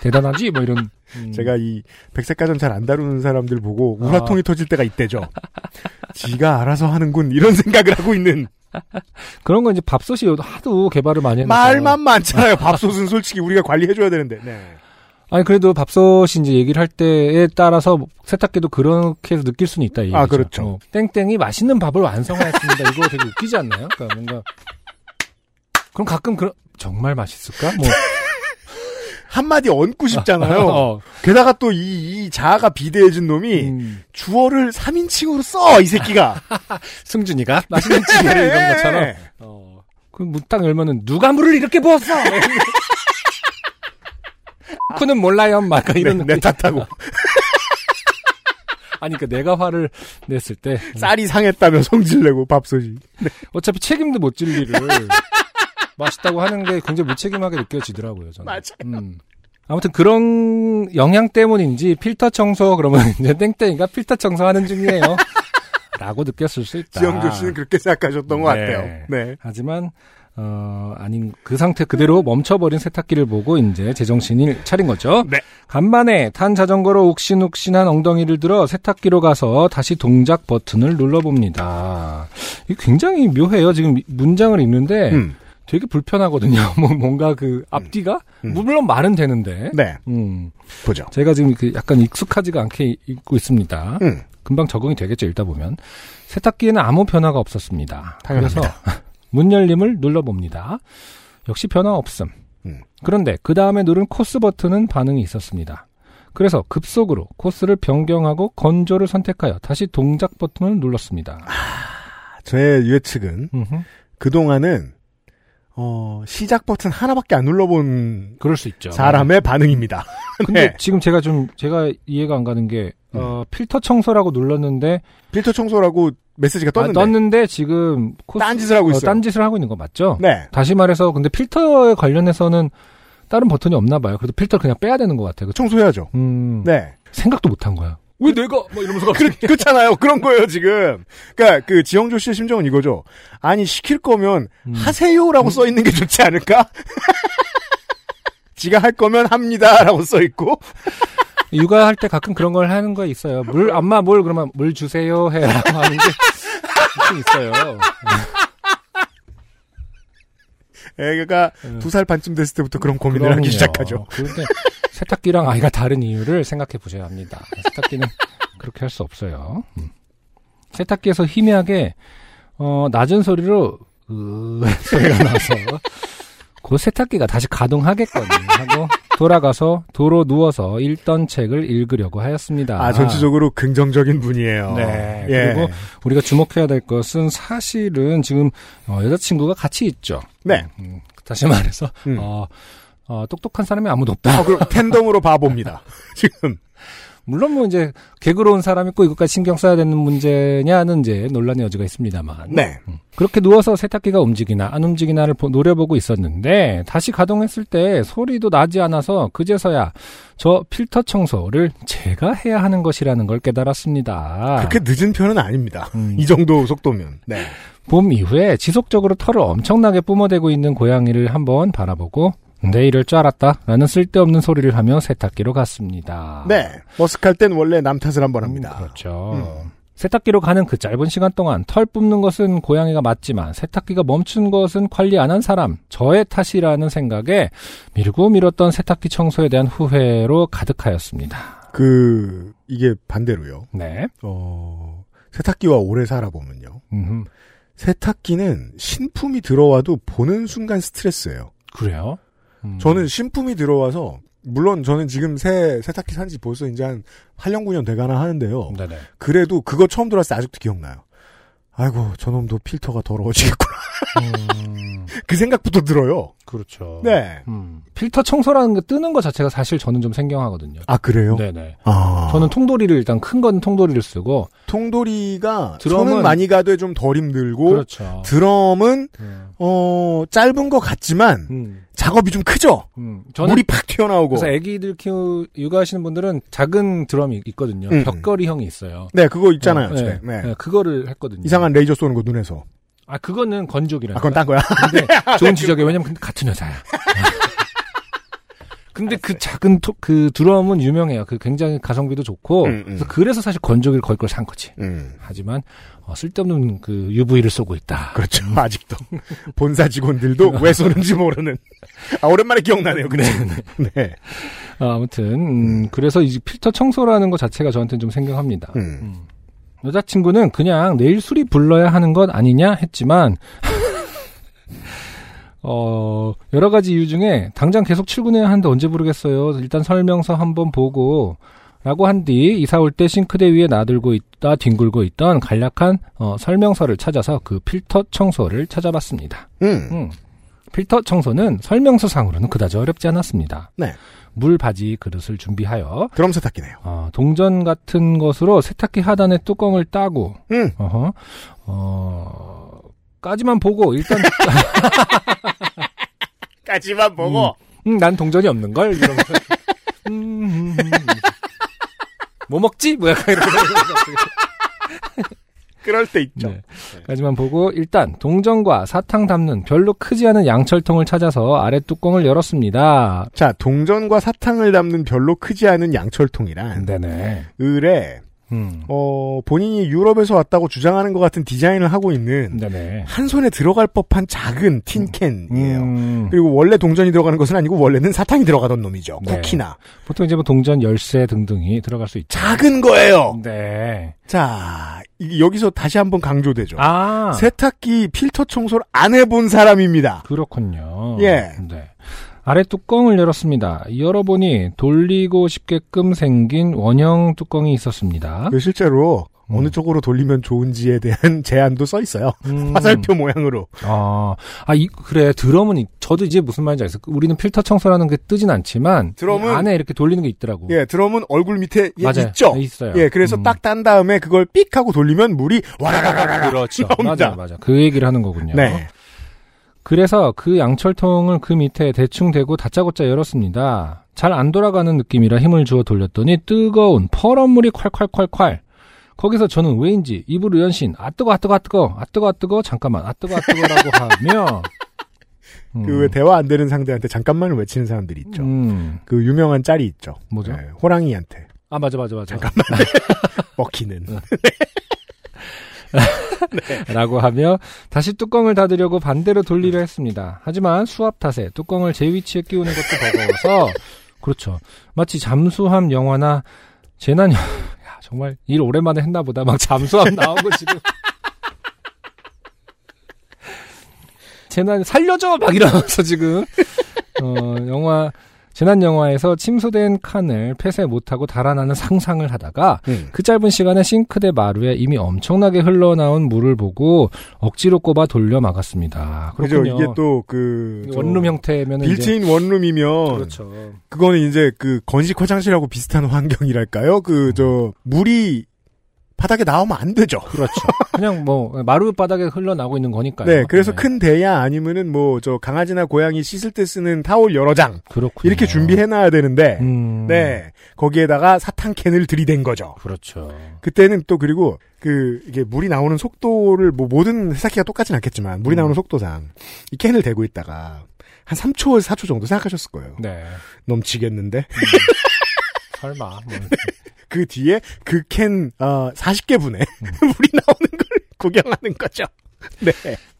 B: 대단하지? 뭐 이런. 음.
A: 제가 이 백색 가전 잘 안 다루는 사람들 보고
B: 아.
A: 우라통이 터질 때가 있대죠. 지가 알아서 하는군 이런 생각을 하고 있는
B: 그런 건 이제 밥솥이 하도 개발을 많이 해서
A: 말만 많잖아요. 밥솥은 솔직히 우리가 관리해줘야 되는데. 네.
B: 아니 그래도 밥솥이 이제 얘기를 할 때에 따라서 세탁기도 그렇게 해서 느낄 수는 있다 이
A: 아. 그렇죠.
B: 어, 땡땡이 맛있는 밥을 완성하였습니다. 이거 되게 웃기지 않나요? 그러니까 뭔가 그럼 가끔 그런 정말 맛있을까? 뭐
A: 한마디 얹고 싶잖아요.
B: 어.
A: 게다가 또 이, 이 자아가 비대해진 놈이
B: 음,
A: 주어를 3인칭으로 써, 이 새끼가.
B: 승준이가 맛있는 찌개를 이런 것처럼.
A: 네.
B: 어. 그딱 열면은 누가 물을 이렇게 부었어? 쿠는 몰라요, 막 이런
A: 네, 내 탓하고.
B: 아니 그 내가 화를 냈을 때
A: 쌀이 상했다며 성질내고 밥솥이.
B: 어차피 책임도 못 질 일을 맛있다고 하는 게 굉장히 무책임하게 느껴지더라고요. 저는.
A: 맞아요.
B: 음. 아무튼 그런 영향 때문인지 필터 청소 그러면 이제 땡땡이가 필터 청소하는 중이에요. 라고 느꼈을 수 있다.
A: 지영조 씨는 그렇게 생각하셨던 것
B: 네.
A: 같아요. 네.
B: 하지만 어 아닌 그 상태 그대로 멈춰버린 세탁기를 보고 이제 제정신을 차린 거죠.
A: 네.
B: 간만에 탄 자전거로 욱신욱신한 엉덩이를 들어 세탁기로 가서 다시 동작 버튼을 눌러봅니다. 이게 굉장히 묘해요. 지금 문장을 읽는데
A: 음.
B: 되게 불편하거든요. 뭐 뭔가 그 앞뒤가
A: 음.
B: 물론 말은 되는데.
A: 네.
B: 음.
A: 보죠.
B: 제가 지금 그 약간 익숙하지가 않게 읽고 있습니다.
A: 음.
B: 금방 적응이 되겠죠. 읽다 보면 세탁기에는 아무 변화가 없었습니다.
A: 당연합니다.
B: 그래서 문 열림을 눌러봅니다. 역시 변화 없음.
A: 음.
B: 그런데 그 다음에 누른 코스 버튼은 반응이 있었습니다. 그래서 급속으로 코스를 변경하고 건조를 선택하여 다시 동작 버튼을 눌렀습니다.
A: 저의 예측은
B: 음흠.
A: 그동안은 어, 시작 버튼 하나밖에 안 눌러본
B: 그럴 수 있죠.
A: 사람의 반응입니다.
B: 근데
A: 네.
B: 지금 제가 좀 제가 이해가 안 가는 게 어, 필터 청소라고 눌렀는데
A: 필터 청소라고 메시지가
B: 아,
A: 떴는데
B: 떴는데 지금 코스,
A: 딴짓을 하고
B: 어,
A: 있어요.
B: 딴짓을 하고 있는 거 맞죠?
A: 네.
B: 다시 말해서 근데 필터에 관련해서는 다른 버튼이 없나 봐요. 그래도 필터 를 그냥 빼야 되는 것 같아요. 그쵸?
A: 청소해야죠.
B: 음,
A: 네.
B: 생각도 못 한 거야. 왜 내가 뭐 이러면서
A: 그, 그렇잖아요. 그런 거예요, 지금. 그러니까 그 지영조 씨의 심정은 이거죠. 아니 시킬 거면
B: 음.
A: 하세요라고 써 있는 게 좋지 않을까? 지가 할 거면 합니다라고 써 있고.
B: 육아할 때 가끔 그런 걸 하는 거 있어요. 물 엄마 물 그러면 물 주세요 해라고 하는 게 있어요.
A: 애가
B: 음.
A: 두살 반쯤 됐을 때부터 그런 고민을
B: 그럼요.
A: 하기 시작하죠.
B: 그런데 세탁기랑 아이가 다른 이유를 생각해 보셔야 합니다. 세탁기는 그렇게 할 수 없어요. 음. 세탁기에서 희미하게 어, 낮은 소리로 으 소리가 나서 그 세탁기가 다시 가동하겠거니 하고 돌아가서 도로 누워서 읽던 책을 읽으려고 하였습니다.
A: 아, 전체적으로 긍정적인 분이에요.
B: 네.
A: 예.
B: 그리고 우리가 주목해야 될 것은 사실은 지금 어, 여자친구가 같이 있죠.
A: 네.
B: 음, 다시 말해서
A: 음.
B: 어, 어, 똑똑한 사람이 아무도 없다.
A: 아, 그럼 팬덤으로 봐봅니다. 지금.
B: 물론 뭐 이제 개그로 온 사람이 꼭 이것까지 신경 써야 되는 문제냐는 이제 논란의 여지가 있습니다만.
A: 네.
B: 음. 그렇게 누워서 세탁기가 움직이나 안 움직이나를 보- 노려보고 있었는데 다시 가동했을 때 소리도 나지 않아서 그제서야 저 필터 청소를 제가 해야 하는 것이라는 걸 깨달았습니다.
A: 그렇게 늦은 편은 아닙니다.
B: 음.
A: 이 정도 속도면. 네.
B: 봄 이후에 지속적으로 털을 엄청나게 뿜어대고 있는 고양이를 한번 바라보고 내 이럴 줄 알았다 라는 쓸데없는 소리를 하며 세탁기로 갔습니다.
A: 네. 머스칼 땐 원래 남 탓을 한 번 합니다.
B: 음, 그렇죠.
A: 음.
B: 세탁기로 가는 그 짧은 시간 동안 털 뿜는 것은 고양이가 맞지만 세탁기가 멈춘 것은 관리 안 한 사람, 저의 탓이라는 생각에 밀고 밀었던 세탁기 청소에 대한 후회로 가득하였습니다.
A: 그, 이게 반대로요.
B: 네.
A: 어, 세탁기와 오래 살아보면요.
B: 음흠.
A: 세탁기는 신품이 들어와도 보는 순간 스트레스예요.
B: 그래요? 음.
A: 저는 신품이 들어와서 물론 저는 지금 새 세탁기 산지 벌써 이제 한 8년 9년 돼가나 하는데요.
B: 네네.
A: 그래도 그거 처음 들어왔을 때 아직도 기억나요. 아이고 저놈도 필터가 더러워지겠구나.
B: 음,
A: 그 생각부터 들어요.
B: 그렇죠.
A: 네.
B: 음. 필터 청소라는 게 뜨는 것 자체가 사실 저는 좀 생경하거든요.
A: 아 그래요?
B: 네네.
A: 아
B: 저는 통돌이를 일단 큰 건 통돌이를 쓰고
A: 통돌이가
B: 드럼은-
A: 많이 가도 좀 덜 힘들고
B: 그렇죠.
A: 드럼은
B: 음.
A: 어 짧은 것 같지만
B: 음.
A: 작업이 좀 크죠.
B: 음. 저는
A: 물이 팍 튀어나오고.
B: 그래서 아기들 키우 육아하시는 분들은 작은 드럼이 있거든요.
A: 음.
B: 벽걸이형이 있어요.
A: 네 그거 있잖아요.
B: 어. 네.
A: 네.
B: 네, 그거를 했거든요.
A: 이상한 레이저 쏘는 거 눈에서.
B: 아 그거는 건조기라.
A: 아 그건 딴 거야.
B: 근데 좋은 지적이에요. 왜냐면 근데 같은 여자야. 근데 그 작은 토, 그 드럼은 유명해요. 그 굉장히 가성비도 좋고.
A: 음, 음.
B: 그래서 그래서 사실 건조기를 거기 걸산 거지.
A: 음.
B: 하지만 어, 쓸데없는 그 UV를 쏘고 있다.
A: 그렇죠. 아직도 본사 직원들도 왜 쏘는지 모르는. 아 오랜만에 기억나네요. 그네. 네.
B: 아, 아무튼 음, 그래서 이 필터 청소라는 것 자체가 저한테는 좀 생경합니다.
A: 음.
B: 음. 여자친구는 그냥 내일 술이 불러야 하는 것 아니냐 했지만 어, 여러 가지 이유 중에 당장 계속 출근해야 하는데 언제 부르겠어요. 일단 설명서 한번 보고 라고 한 뒤 이사 올 때 싱크대 위에 나들고 있다 뒹굴고 있던 간략한 어, 설명서를 찾아서 그 필터 청소를 찾아봤습니다.
A: 음.
B: 음. 필터 청소는 설명서상으로는 그다지 어렵지 않았습니다.
A: 네.
B: 물 바지 그릇을 준비하여
A: 드럼 세탁기네요.
B: 어, 동전 같은 것으로 세탁기 하단의 뚜껑을 따고
A: 음.
B: 어허, 어, 까지만 보고 일단
A: 까지만 보고.
B: 음, 난 동전이 없는 걸 이러면서 음, 음, 음. 뭐 먹지? 뭐 약간 이렇게.
A: 그럴 때 있죠.
B: 네. 까지만 보고 일단 동전과 사탕 담는 별로 크지 않은 양철통을 찾아서 아래 뚜껑을 열었습니다.
A: 자, 동전과 사탕을 담는 별로 크지 않은 양철통이란
B: 네네.
A: 을에
B: 음.
A: 어, 본인이 유럽에서 왔다고 주장하는 것 같은 디자인을 하고 있는
B: 네네.
A: 한 손에 들어갈 법한 작은 틴캔이에요.
B: 음,
A: 그리고 원래 동전이 들어가는 것은 아니고 원래는 사탕이 들어가던 놈이죠.
B: 네.
A: 쿠키나
B: 보통 이제 뭐 동전 열쇠 등등이 들어갈 수 있죠.
A: 작은 거예요.
B: 네.
A: 자, 여기서 다시 한번 강조되죠.
B: 아.
A: 세탁기 필터 청소를 안 해본 사람입니다.
B: 그렇군요.
A: 예.
B: 네. 아래 뚜껑을 열었습니다. 열어보니 돌리고 싶게끔 생긴 원형 뚜껑이 있었습니다.
A: 그 실제로
B: 음.
A: 어느 쪽으로 돌리면 좋은지에 대한 제안도 써 있어요.
B: 음.
A: 화살표 모양으로.
B: 아, 아, 이, 그래. 드럼은, 이- 저도 이제 무슨 말인지 알겠어. 우리는 필터 청소라는 게 뜨진 않지만.
A: 드럼은-
B: 이 안에 이렇게 돌리는 게 있더라고.
A: 예, 드럼은 얼굴 밑에 예,
B: 맞아요.
A: 있죠.
B: 있어요.
A: 예, 그래서
B: 음.
A: 딱딴 다음에 그걸 삑 하고 돌리면 물이 와라라라라
B: 그렇죠.
A: 나옵니다.
B: 맞아요, 맞아요. 그 얘기를 하는 거군요.
A: 네.
B: 그래서 그 양철통을 그 밑에 대충 대고 다짜고짜 열었습니다. 잘 안 돌아가는 느낌이라 힘을 주어 돌렸더니 뜨거운 퍼런 물이 콸콸콸콸. 거기서 저는 왜인지 입을 의연신 아 뜨거 아 뜨거 아 뜨거 아 뜨거 아 뜨거 잠깐만 아 뜨거 아 뜨거라고 하며 음,
A: 그왜 대화 안 되는 상대한테 잠깐만을 외치는 사람들이 있죠.
B: 음,
A: 그 유명한 짤이 있죠.
B: 뭐죠?
A: 예, 호랑이한테
B: 아 맞아 맞아 맞아
A: 먹히는.
B: 라고 하며 다시 뚜껑을 닫으려고 반대로 돌리려 했습니다. 하지만 수압 탓에 뚜껑을 제 위치에 끼우는 것도 버거워서 그렇죠. 마치 잠수함 영화나 재난 영 야, 정말 일 오랜만에 했나 보다. 막 잠수함 나오고 지금 재난 살려줘 막 이러면서 지금 어 영화 재난 영화에서 침수된 칸을 폐쇄 못하고 달아나는 상상을 하다가
A: 음.
B: 그 짧은 시간에 싱크대 마루에 이미 엄청나게 흘러나온 물을 보고 억지로 꼽아 돌려 막았습니다. 그렇군요.
A: 이게 또 그
B: 원룸 형태면
A: 빌트인 원룸이면
B: 그렇죠.
A: 그거는 이제 그 건식 화장실하고 비슷한 환경이랄까요? 그 저 물이 바닥에 나오면 안 되죠.
B: 그렇죠. 그냥 뭐 마루 바닥에 흘러나오고 있는 거니까요.
A: 네, 그래서 큰 대야 아니면은 뭐 저 강아지나 고양이 씻을 때 쓰는 타올 여러 장
B: 그렇군요.
A: 이렇게 준비해 놔야 되는데
B: 음,
A: 네 거기에다가 사탕 캔을 들이댄 거죠.
B: 그렇죠.
A: 그때는 또 그리고 그 이게 물이 나오는 속도를 뭐 모든 세탁기가 똑같진 않겠지만 물이
B: 음.
A: 나오는 속도상 이 캔을 대고 있다가 한 3초에서 4초 정도 생각하셨을 거예요.
B: 네.
A: 넘치겠는데
B: 설마. 뭐.
A: 그 뒤에 그 캔 어, 40개 분에
B: 음.
A: 물이 나오는 걸 구경하는 거죠. 네.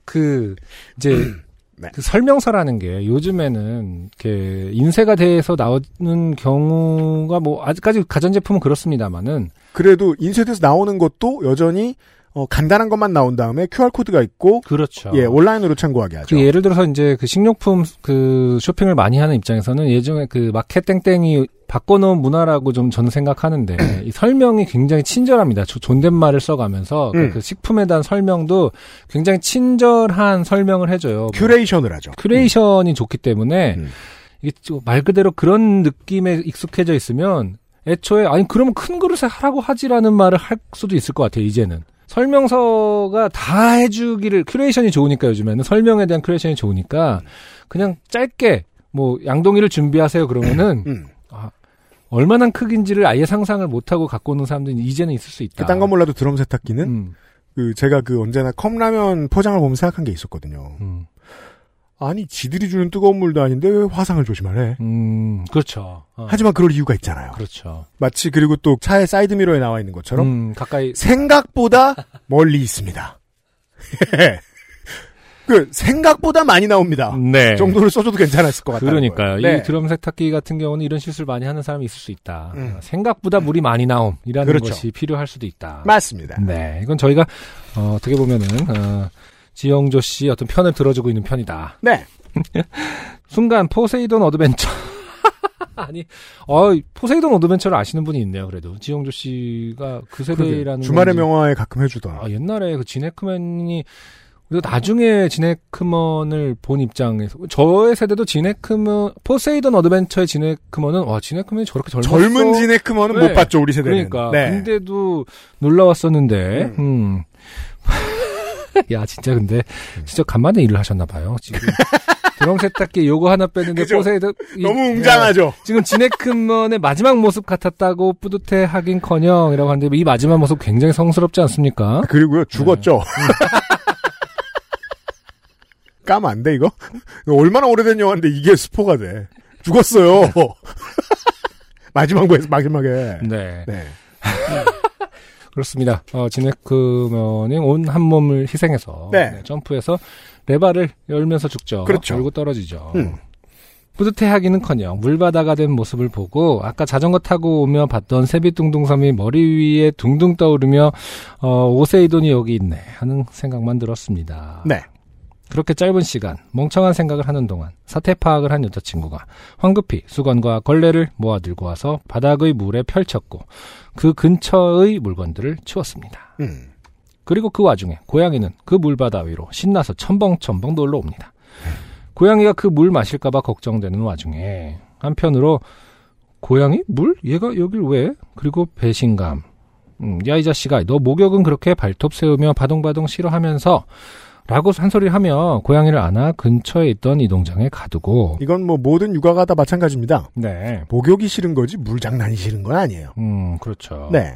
B: 그 이제
A: 네.
B: 그 설명서라는 게 요즘에는 이렇게 인쇄가 돼서 나오는 경우가 뭐 아직까지 가전제품은 그렇습니다만은
A: 그래도 인쇄돼서 나오는 것도 여전히 어, 간단한 것만 나온 다음에 QR 코드가 있고
B: 그렇죠.
A: 예 온라인으로 참고하게 하죠.
B: 그 예를 들어서 이제 그 식료품 그 쇼핑을 많이 하는 입장에서는 예전에 그 마켓 땡땡이 바꿔놓은 문화라고 좀 저는 생각하는데 이 설명이 굉장히 친절합니다. 조- 존댓말을 써가면서 그-
A: 음.
B: 그 식품에 대한 설명도 굉장히 친절한 설명을 해줘요. 뭐
A: curation을 하죠.
B: curation이 좋기 때문에
A: 음.
B: 이게 좀 말 그대로 그런 느낌에 익숙해져 있으면 애초에 아니 그러면 큰 그릇에 하라고 하지라는 말을 할 수도 있을 것 같아요. 이제는 설명서가 다 해주기를 curation이 좋으니까 요즘에는 설명에 대한 curation이 좋으니까 그냥 짧게 뭐 양동이를 준비하세요 그러면은
A: 음.
B: 얼마나 큰 건지를 아예 상상을 못하고 갖고 오는 사람들이 이제는 있을 수 있다.
A: 다른 건 몰라도 드럼 세탁기는
B: 음,
A: 그 제가 그 언제나 컵라면 포장을 보면 생각한 게 있었거든요.
B: 음,
A: 아니 지들이 주는 뜨거운 물도 아닌데 왜 화상을 조심하래?
B: 음, 그렇죠. 어,
A: 하지만 그럴 이유가 있잖아요.
B: 그렇죠.
A: 마치 그리고 또 차의 사이드 미러에 나와 있는 것처럼
B: 음, 가까이
A: 생각보다 멀리 있습니다. 그 생각보다 많이 나옵니다.
B: 네.
A: 정도를 써줘도 괜찮았을 것 같아요.
B: 그러니까요.
A: 네.
B: 이 드럼 세탁기 같은 경우는 이런 실수를 많이 하는 사람이 있을 수 있다.
A: 음.
B: 어, 생각보다 물이 많이 나옴이라는
A: 그렇죠.
B: 것이 필요할 수도 있다.
A: 맞습니다.
B: 네, 이건 저희가 어떻게 보면은 어, 지영조 씨 어떤 편을 들어주고 있는 편이다.
A: 네.
B: 순간 포세이돈 어드벤처. 아니, 어, 포세이돈 어드벤처를 아시는 분이 있네요, 그래도. 지영조 씨가 그 세대라는.
A: 주말의. 명화에 가끔 해주던.
B: 아, 옛날에 그 진 해크먼이 그리고 나중에 진 해크먼을 본 입장에서 저의 세대도 진 해크먼 포세이돈 어드벤처의 진 해크먼은 와 진 해크먼이 저렇게 젊었어
A: 젊은 진 해크먼은
B: 네.
A: 못 봤죠, 우리 세대는.
B: 그러니까
A: 네.
B: 근데도 놀라웠었는데 음. 야 진짜 근데 진짜 간만에 일을 하셨나 봐요 지금 드럼 세탁기 요거 하나 뺐는데? 포세이돈 이-
A: 너무 웅장하죠?
B: 네. 지금 진 해크먼의 마지막 모습 같았다고 뿌듯해 하긴커녕 이라고 하는데 이 마지막 모습 굉장히 성스럽지 않습니까?
A: 그리고요, 죽었죠? 까면 안 돼, 이거? 얼마나 오래된 영화인데 이게 스포가 돼. 죽었어요. 마지막에, 마지막에.
B: 네.
A: 네.
B: 그렇습니다. 어, 지네크먼이 온 한 몸을 희생해서
A: 네.
B: 네, 점프해서 레바를 열면서 죽죠.
A: 그렇죠.
B: 그리고 떨어지죠.
A: 음.
B: 뿌듯해하기는커녕 물바다가 된 모습을 보고 아까 자전거 타고 오며 봤던 세비둥둥섬이 머리 위에 둥둥 떠오르며 어, 오세이돈이 여기 있네 하는 생각만 들었습니다.
A: 네.
B: 그렇게 짧은 시간 멍청한 생각을 하는 동안 사태 파악을 한 여자친구가 황급히 수건과 걸레를 모아 들고 와서 바닥의 물에 펼쳤고 그 근처의 물건들을 치웠습니다.
A: 음.
B: 그리고 그 와중에 고양이는 그 물바다 위로 신나서 첨벙첨벙 놀러 옵니다. 고양이가 그 물 마실까봐 걱정되는 와중에 한편으로 고양이 물? 얘가 여길 왜? 그리고 배신감. 음, 야이 자식아, 너 목욕은 그렇게 발톱 세우며 바동바동 싫어하면서 라고 한 소리를 하며 고양이를 안아 근처에 있던 이동장에 가두고
A: 이건 뭐 모든 육아가 다 마찬가지입니다.
B: 네,
A: 목욕이 싫은 거지 물 장난이 싫은 건 아니에요.
B: 음 그렇죠.
A: 네.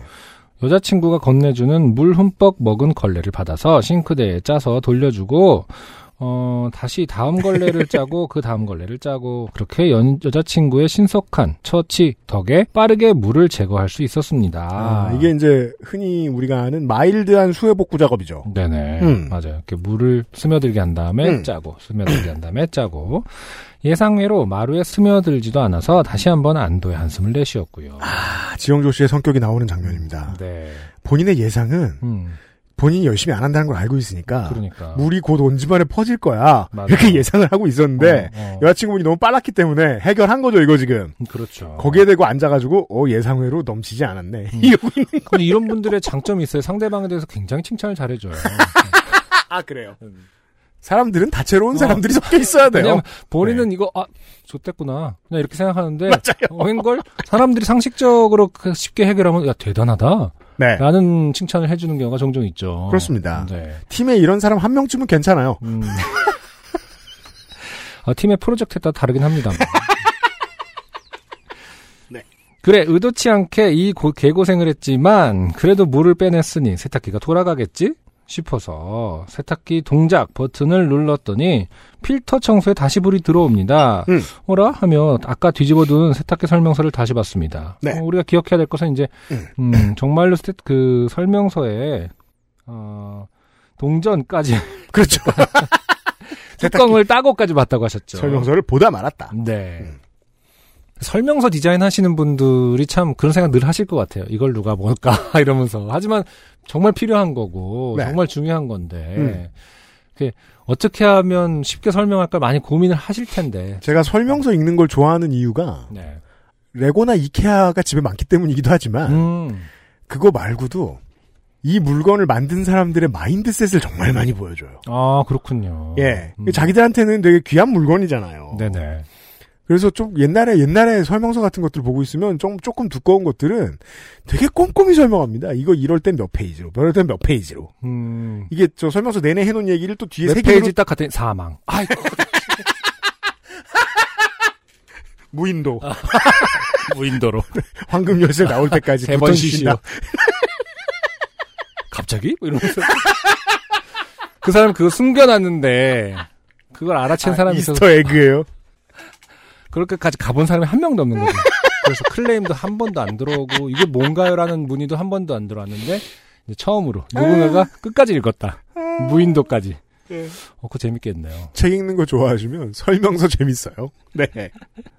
B: 여자친구가 건네주는 물 흠뻑 먹은 걸레를 받아서 싱크대에 짜서 돌려주고 어 다시 다음 걸레를 짜고 그 다음 걸레를 짜고 그렇게 연- 여자친구의 신속한 처치 덕에 빠르게 물을 제거할 수 있었습니다.
A: 아, 이게 이제 흔히 우리가 아는 mild한 수해 복구 작업이죠.
B: 네네
A: 음.
B: 맞아요. 이렇게 물을 스며들게 한 다음에
A: 음.
B: 짜고 스며들게 한 다음에 짜고 예상외로 마루에 스며들지도 않아서 다시 한번 안도의 한숨을 내쉬었고요.
A: 아, 지영조 씨의 성격이 나오는 장면입니다.
B: 네,
A: 본인의 예상은
B: 음
A: 본인이 열심히 안 한다는 걸 알고 있으니까
B: 그러니까
A: 물이 곧 온 집안에 퍼질 거야.
B: 맞아요.
A: 이렇게 예상을 하고 있었는데
B: 어, 어.
A: 여자친구분이 너무 빨랐기 때문에 해결한 거죠, 이거 지금.
B: 그렇죠.
A: 거기에 대고 앉아가지고 어 예상외로 넘치지 않았네.
B: 음.
A: 이러고 있는 거.
B: 근데 이런 분들의 장점이 있어요. 상대방에 대해서 굉장히 칭찬을 잘해줘요.
A: 아 그래요. 사람들은 다채로운 사람들이 섞여 있어야 돼요.
B: 본인은 이거 아 좋댔구나 그냥 이렇게 생각하는데
A: 맞아요.
B: 어, 웬걸 사람들이 상식적으로 그 쉽게 해결하면 야 대단하다
A: 네.
B: 라는 칭찬을 해주는 경우가 종종 있죠.
A: 그렇습니다.
B: 네.
A: 팀에 이런 사람 한 명쯤은 괜찮아요.
B: 음. 아, 팀의 프로젝트에 따라 다르긴 합니다.
A: 네.
B: 그래 의도치 않게 이 고- 개고생을 했지만 그래도 물을 빼냈으니 세탁기가 돌아가겠지 싶어서 세탁기 동작 버튼을 눌렀더니 필터 청소에 다시 불이 들어옵니다.
A: 음.
B: 어라 하며 아까 뒤집어둔 세탁기 설명서를 다시 봤습니다.
A: 네.
B: 어, 우리가 기억해야 될 것은 이제
A: 음.
B: 음, 정말로 스태, 그 설명서에 어, 동전까지
A: 그렇죠.
B: 뚜껑을 따고까지 봤다고 하셨죠.
A: 설명서를 보다 말았다.
B: 네.
A: 음.
B: 설명서 디자인 하시는 분들이 참 그런 생각 늘 하실 것 같아요. 이걸 누가 볼까 이러면서. 하지만 정말 필요한 거고
A: 네.
B: 정말 중요한 건데
A: 음.
B: 그게 어떻게 하면 쉽게 설명할까 많이 고민을 하실 텐데.
A: 제가 설명서 읽는 걸 좋아하는 이유가
B: 네.
A: 레고나 이케아가 집에 많기 때문이기도 하지만
B: 음.
A: 그거 말고도 이 물건을 만든 사람들의 mindset을 정말 많이 보여줘요.
B: 아 그렇군요.
A: 예.
B: 음.
A: 자기들한테는 되게 귀한 물건이잖아요.
B: 네네.
A: 그래서 좀 옛날에 옛날에 설명서 같은 것들 보고 있으면 좀 조금 두꺼운 것들은 되게 꼼꼼히 설명합니다. 이거 이럴 땐 몇 페이지로, 이럴 땐 몇 페이지로.
B: 음.
A: 이게 저 설명서 내내 해놓은 얘기를 또 뒤에 몇세
B: 페이지 딱 갔더니 사망. 아이고.
A: 무인도
B: 무인도로.
A: 황금 열쇠 나올 때까지
B: 세번
A: 푹
B: 쉬시오. 갑자기? 뭐 이러면서. 그 사람 그거 숨겨놨는데, 그걸 알아챈 사람이 있어서,
A: 이스터 에그예요.
B: 그렇게까지 가본 사람이 한 명도 없는 거죠. 그래서 클레임도 한 번도 안 들어오고, 이게 뭔가요라는 문의도 한 번도 안 들어왔는데, 이제 처음으로 누군가가 끝까지 읽었다. 무인도까지. 어, 그거 재밌겠네요.
A: 책 읽는 거 좋아하시면 설명서 재밌어요. 네.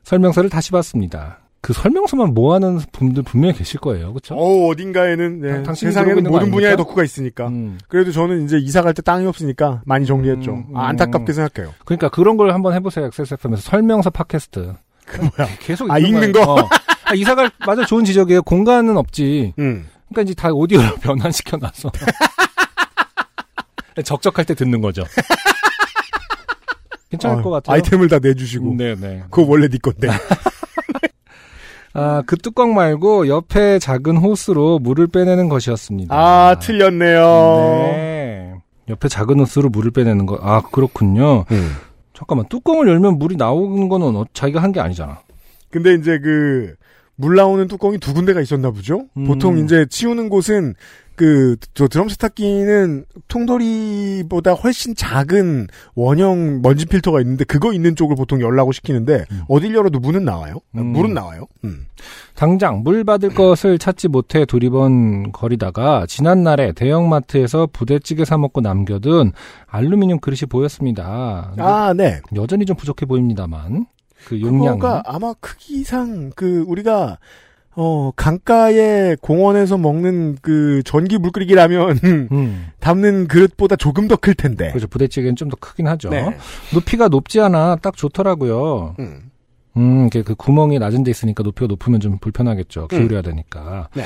B: 설명서를 다시 봤습니다. 그 설명서만 모아는 분들 분명히 계실 거예요. 그렇죠?
A: 어, 어딘가에는 네,
B: 당-
A: 세상에는
B: 거
A: 모든
B: 아닙니까?
A: 덕후가 있으니까.
B: 음.
A: 그래도 저는 이제 이사 갈 때 땅이 없으니까 많이 정리했죠.
B: 음, 음.
A: 아, 안타깝게 생각해요.
B: 그러니까 그런 걸 한번 해보세요. XSFM에서 설명서 팟캐스트.
A: 그 뭐야?
B: 계속
A: 아,
B: 읽는 거예요. 어. 아, 이사 갈 맞아 좋은 지적이에요. 공간은 없지.
A: 음.
B: 그러니까 이제 다 오디오로 변환시켜 놔서 적적할 때 듣는 거죠. 괜찮을
A: 어,
B: 것 같아요.
A: 아이템을 다 내주시고.
B: 네네.
A: 그거 원래 네 건데.
B: 아, 그 뚜껑 말고 옆에 작은 호스로 물을 빼내는 것이었습니다.
A: 아, 틀렸네요.
B: 네. 옆에 작은 호스로 물을 빼내는 거. 아, 그렇군요.
A: 음.
B: 잠깐만, 뚜껑을 열면 물이 나오는 거는 어- 자기가 한 게 아니잖아.
A: 근데 이제 그, 물 나오는 뚜껑이 두 군데가 있었나 보죠?
B: 음.
A: 보통 이제 치우는 곳은 그, 저 드럼 세탁기는 통돌이보다 훨씬 작은 원형 먼지 필터가 있는데 그거 있는 쪽을 보통 열라고 시키는데
B: 음.
A: 어딜 열어도 문은 나와요?
B: 음.
A: 물은 나와요? 음.
B: 당장 물 받을 것을 찾지 못해 두리번 거리다가 지난날에 대형마트에서 부대찌개 사 먹고 남겨둔 알루미늄 그릇이 보였습니다.
A: 아, 네.
B: 여전히 좀 부족해 보입니다만 그 용량
A: 그거가 아마 크기상 그 우리가 어 강가에 공원에서 먹는 그 전기 물 끓이기 라면
B: 음.
A: 담는 그릇보다 조금 더 클 텐데.
B: 그렇죠. 부대찌개는 좀 더 크긴 하죠.
A: 네.
B: 높이가 높지 않아 딱 좋더라고요.
A: 음.
B: 음, 그 구멍이 낮은 데 있으니까 높이가 높으면 좀 불편하겠죠. 기울여야 되니까.
A: 네.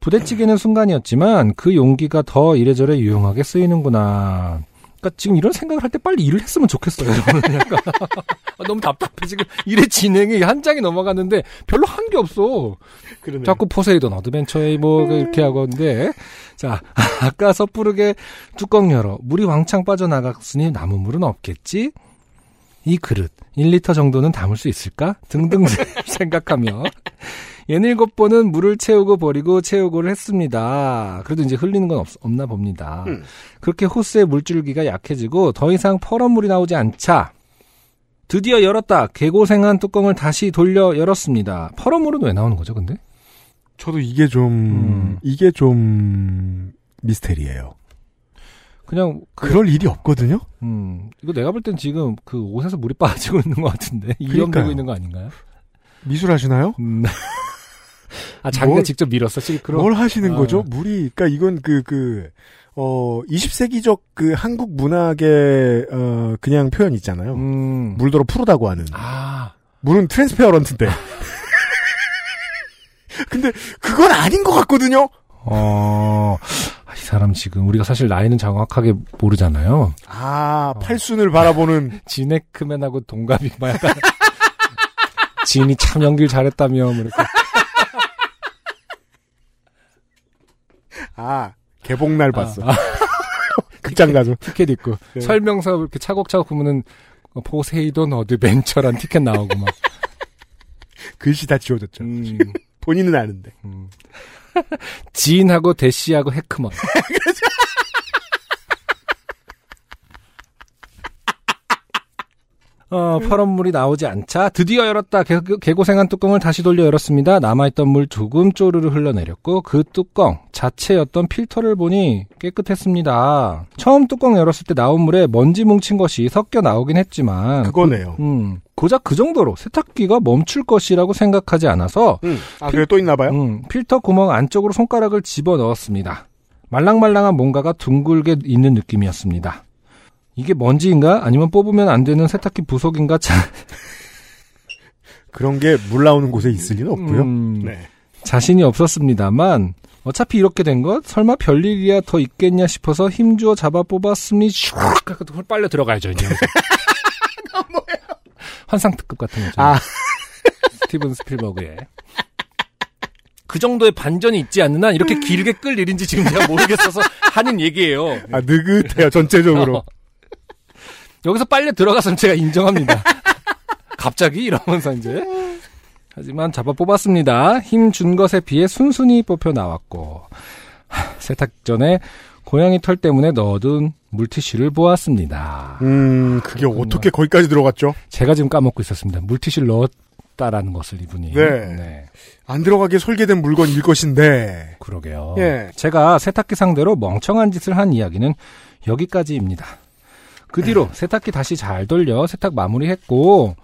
B: 부대찌개는 순간이었지만 그 용기가 더 이래저래 유용하게 쓰이는구나. 그러니까 지금 이런 생각을 할 때 빨리 일을 했으면 좋겠어요. 저는 약간. 아, 너무 답답해. 지금 일의 진행이 한 장이 넘어갔는데 별로 한 게 없어.
A: 그러네.
B: 자꾸 포세이돈 어드벤처에 뭐 이렇게 하고 있는데. 자 아까 섣부르게 뚜껑 열어. 물이 왕창 빠져나갔으니 남은 물은 없겠지? 이 그릇 1리터 정도는 담을 수 있을까? 등등 생각하며 예닐곱 번은 물을 채우고 버리고 채우고를 했습니다. 그래도 이제 흘리는 건 없, 없나 봅니다.
A: 음.
B: 그렇게 호스의 물줄기가 약해지고 더 이상 퍼런 물이 나오지 않자 드디어 열었다. 개고생한 뚜껑을 다시 돌려 열었습니다. 퍼런 물은 왜 나오는 거죠, 근데?
A: 저도 이게 좀
B: 음.
A: 이게 좀 미스테리예요.
B: 그냥 그,
A: 그럴 일이 없거든요.
B: 음 이거 내가 볼 땐 지금 그 옷에서 물이 빠지고 있는 것 같은데 이염되고. 있는 거 아닌가요?
A: 미술 하시나요?
B: 음. 아 자기가
A: 뭘-
B: 직접 밀었어 실크로.
A: 뭘 하시는
B: 아.
A: 거죠? 물이 그러니까 이건 그 그 어 20세기적 그 한국 문학의 어 그냥 표현 있잖아요.
B: 음.
A: 물더러 푸르다고 하는.
B: 아
A: 물은 트랜스페어런트인데. 근데 그건 아닌 것 같거든요.
B: 어. 아, 이 사람 지금 우리가 사실 나이는 정확하게 모르잖아요.
A: 아
B: 어.
A: 팔순을 바라보는
B: 지네크맨하고 동갑이 막 약간 지인이 참 연기를 잘했다며 뭐 이렇게.
A: 아 개봉날 봤어.
B: 아,
A: 극장 가서.
B: 티켓 있고
A: 네.
B: 설명서 이렇게 차곡차곡 보면은 어, 포세이돈 어드벤처란 티켓 나오고 막.
A: 글씨 다 지워졌죠.
B: 음,
A: 본인은 아는데.
B: 음. 지인하고 대시하고 해크먼. 어, 파란 물이 나오지 않자 드디어 열었다. 개, 개고생한 뚜껑을 다시 돌려 열었습니다. 남아있던 물 조금 쪼르르 흘러내렸고 그 뚜껑 자체였던 필터를 보니 깨끗했습니다. 처음 뚜껑 열었을 때 나온 물에 먼지 뭉친 것이 섞여 나오긴 했지만
A: 그거네요.
B: 음, 고작 그 정도로 세탁기가 멈출 것이라고 생각하지 않아서
A: 음. 아 그래 또 있나 봐요?
B: 음, 필터 구멍 안쪽으로 손가락을 집어 넣었습니다. 말랑말랑한 뭔가가 둥글게 있는 느낌이었습니다. 이게 먼지인가? 아니면 뽑으면 안 되는 세탁기 부속인가? 자,
A: 그런 게 물 나오는 곳에 있을 리는 없고요.
B: 음,
A: 네.
B: 자신이 없었습니다만 어차피 이렇게 된 것 설마 별일이야 더 있겠냐 싶어서 힘주어 잡아 뽑았으니 슉 빨려 들어가야죠 이제. 환상 특급 같은 거죠.
A: 아.
B: 스티븐 스필버그의. 그 정도의 반전이 있지 않는 한 이렇게 길게 끌 일인지 지금 제가 모르겠어서 하는 얘기예요.
A: 아 느긋해요 전체적으로.
B: 어. 여기서 빨려 들어가서는 제가 인정합니다. 갑자기 이러면서 이제. 하지만 잡아 뽑았습니다. 힘 준 것에 비해 순순히 뽑혀 나왔고 하, 세탁 전에 고양이 털 때문에 넣어둔 물티슈를 보았습니다.
A: 음 그게. 어떻게 거기까지 들어갔죠?
B: 제가 지금 까먹고 있었습니다. 물티슈를 넣었다라는 것을 이분이.
A: 네. 안 들어가게 설계된 물건일 것인데.
B: 그러게요.
A: 예.
B: 제가 세탁기 상대로 멍청한 짓을 한 이야기는 여기까지입니다. 그 뒤로 세탁기 다시 잘 돌려 세탁 마무리했고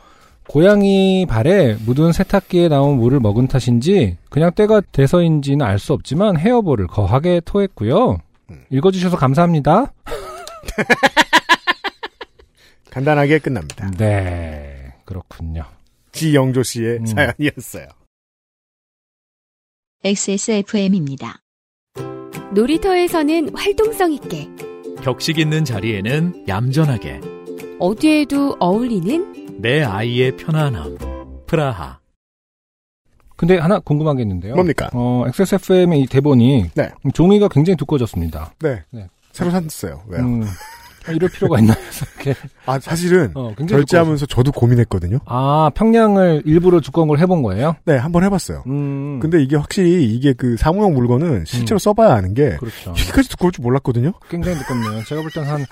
B: 고양이 발에 묻은 세탁기에 나온 물을 먹은 탓인지 그냥 때가 돼서인지는 알 수 없지만 헤어볼을 거하게 토했고요. 읽어주셔서 감사합니다.
A: 간단하게 끝납니다.
B: 네, 그렇군요.
A: 지영조 씨의
B: 음.
A: 사연이었어요.
C: XSFM입니다.
E: 놀이터에서는 활동성 있게,
D: 격식 있는 자리에는 얌전하게
E: 어디에도 어울리는
D: 내 아이의 편안함. 프라하.
B: 근데 하나 궁금한 게 있는데요.
A: 뭡니까?
B: 어, XSFM의 이 대본이
A: 네.
B: 종이가 굉장히 두꺼워졌습니다.
A: 네.
B: 네.
A: 새로 샀어요. 왜요?
B: 음, 이럴 필요가 있나 이렇게
A: 아, 사실은
B: 어, 굉장히
A: 결제하면서 저도 고민했거든요.
B: 아 평량을 일부러 두꺼운 걸 해본 거예요?
A: 네, 한번 해봤어요.
B: 음,
A: 근데 이게 확실히 이게 그 사무용 물건은 실제로
B: 음.
A: 써봐야 아는 게
B: 그렇죠.
A: 이렇게까지 두꺼울 줄 몰랐거든요.
B: 굉장히 두껍네요. 제가 볼 땐 한,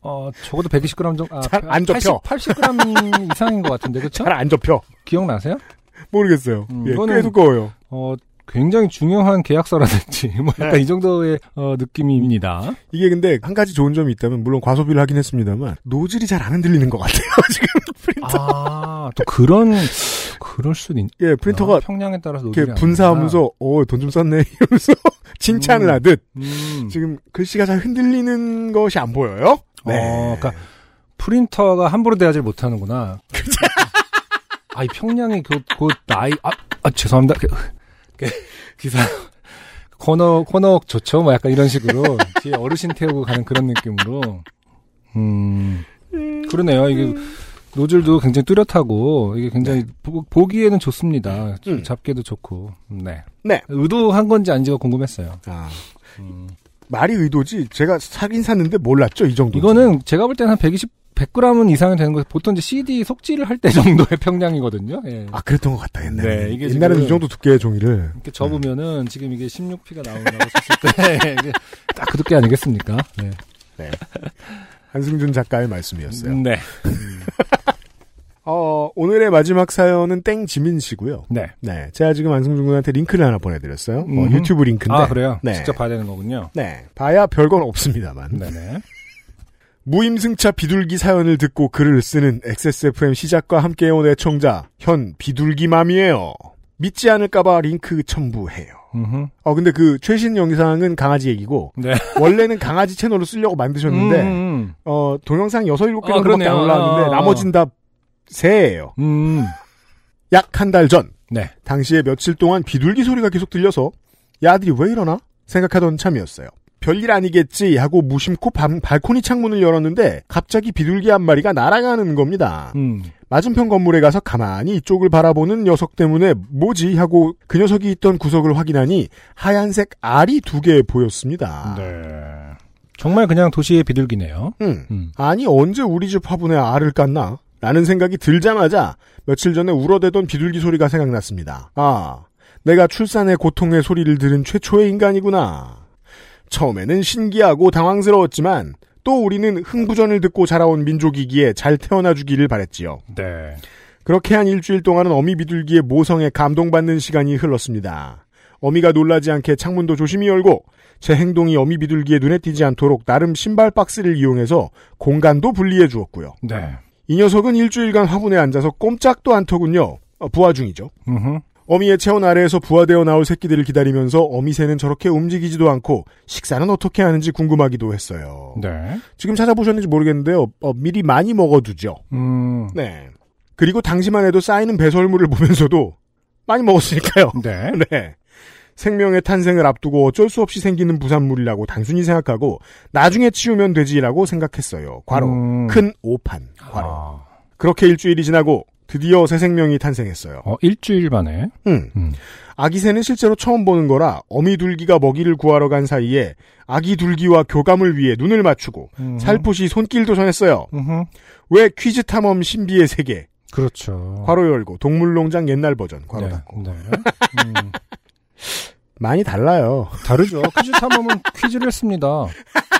B: 어, 적어도 120g 정도, 아,
A: 잘안 접혀.
B: 80, 80g 이상인 것 같은데, 그쵸?
A: 잘안 접혀.
B: 기억나세요?
A: 모르겠어요.
B: 음,
A: 예, 꽤 두꺼워요.
B: 어, 굉장히 중요한 계약서라든지, 뭐 약간
A: 네.
B: 이 정도의, 어, 느낌입니다.
A: 이게 근데 한 가지 좋은 점이 있다면 물론 과소비를 하긴 했습니다만 노즐이 잘 안 흔들리는 것 같아요. 지금 프린터.
B: 아, 또 그런, 그럴 수도 있,
A: 예, 프린터가
B: 아, 평량에 따라서
A: 이렇게
B: 노즐이 안
A: 분사하면서 어 돈 좀 썼네 이러면서 칭찬을
B: 음.
A: 하듯.
B: 음.
A: 지금 글씨가 잘 흔들리는 것이 안 보여요. 네.
B: 어, 그러니까 프린터가 함부로 대하지 못하는구나. 아, 이 평량이 그, 그 나이, 아, 아 죄송합니다. 그, 그, 기사, 코너, 코너 좋죠? 뭐 약간 이런 식으로. 뒤에 어르신 태우고 가는 그런 느낌으로. 음, 그러네요. 이게 노즐도 굉장히 뚜렷하고, 이게 굉장히 보, 기에는 좋습니다.
A: 음.
B: 잡기도 좋고. 네.
A: 네.
B: 의도한 건지 아닌지가 궁금했어요.
A: 아,
B: 음.
A: 말이 의도지 제가 사긴 샀는데 몰랐죠 이 정도.
B: 이거는 제가 볼 때는 한 120, 100g은 이상은 되는 거 보통 이제 CD 속지를 할 때 정도의 평량이거든요. 예.
A: 아 그랬던 것 같다 옛날에.
B: 네, 이게
A: 옛날에는 이 정도 두께의 종이를
B: 이렇게 접으면은 지금 이게 16P가 나온다고 했을 때 이게 딱 그 두께 아니겠습니까? 네.
A: 한승준 작가의 말씀이었어요.
B: 네.
A: 어, 오늘의 마지막 사연은 땡지민 씨고요.
B: 네.
A: 네, 제가 지금 안승준 군한테 링크를 하나 보내드렸어요. 어. 유튜브 링크인데.
B: 아, 그래요?
A: 네.
B: 직접 봐야 되는 거군요.
A: 네, 봐야 별건 없습니다만.
B: 네네.
A: 무임승차 비둘기 사연을 듣고 글을 쓰는 XSFM 시작과 함께해온 애청자 현 비둘기맘이에요. 믿지 않을까봐 링크 첨부해요.
B: 음흠.
A: 어 근데 그 최신 영상은 강아지 얘기고
B: 네.
A: 원래는 강아지 채널로 쓰려고 만드셨는데
B: 음,
A: 어 동영상 6, 7개
B: 아,
A: 정도밖에
B: 그러네요.
A: 안 올라왔는데
B: 아.
A: 나머진 다 새예요.
B: 음.
A: 약한 달 전
B: 네.
A: 당시에 며칠 동안 비둘기 소리가 계속 들려서 야들이 왜 이러나 생각하던 참이었어요. 별일 아니겠지 하고 무심코 방- 발코니 창문을 열었는데 갑자기 비둘기 한 마리가 날아가는 겁니다.
B: 음.
A: 맞은편 건물에 가서 가만히 이쪽을 바라보는 녀석 때문에 뭐지 하고 그 녀석이 있던 구석을 확인하니 하얀색 알이 두 개 보였습니다.
B: 네. 정말 그냥 도시의 비둘기네요.
A: 음.
B: 음.
A: 아니 언제 우리 집 화분에 알을 깠나? 라는 생각이 들자마자 며칠 전에 울어대던 비둘기 소리가 생각났습니다. 아, 내가 출산의 고통의 소리를 들은 최초의 인간이구나. 처음에는 신기하고 당황스러웠지만 또 우리는 흥부전을 듣고 자라온 민족이기에 잘 태어나 주기를 바랬지요.
B: 네.
A: 그렇게 한 일주일 동안은 어미 비둘기의 모성에 감동받는 시간이 흘렀습니다. 어미가 놀라지 않게 창문도 조심히 열고 제 행동이 어미 비둘기의 눈에 띄지 않도록 나름 신발 박스를 이용해서 공간도 분리해 주었고요.
B: 네.
A: 이 녀석은 일주일간 화분에 앉아서 꼼짝도 않더군요. 어, 부화 중이죠.
B: 음흠.
A: 어미의 체온 아래에서 부화되어 나올 새끼들을 기다리면서 어미새는 저렇게 움직이지도 않고 식사는 어떻게 하는지 궁금하기도 했어요.
B: 네.
A: 지금 찾아보셨는지 모르겠는데요. 어, 미리 많이 먹어두죠.
B: 음.
A: 네. 그리고 당시만 해도 쌓이는 배설물을 보면서도 많이 먹었으니까요.
B: 네.
A: 네. 생명의 탄생을 앞두고 어쩔 수 없이 생기는 부산물이라고 단순히 생각하고 나중에 치우면 되지라고 생각했어요. 과로.
B: 음.
A: 큰 오판. 과로.
B: 아.
A: 그렇게 일주일이 지나고 드디어 새 생명이 탄생했어요.
B: 어, 일주일 만에.
A: 음.
B: 음.
A: 아기 새는 실제로 처음 보는 거라 어미 둘기가 먹이를 구하러 간 사이에 아기 둘기와 교감을 위해 눈을 맞추고
B: 음흠.
A: 살포시 손길도 전했어요.
B: 음흠.
A: 왜 퀴즈 탐험 신비의 세계
B: 그렇죠.
A: 괄호 열고 동물농장 옛날 버전 괄호
B: 네.
A: 닫고
B: 네. 음.
A: 많이 달라요.
B: 다르죠. 퀴즈 탐험은 퀴즈를 했습니다.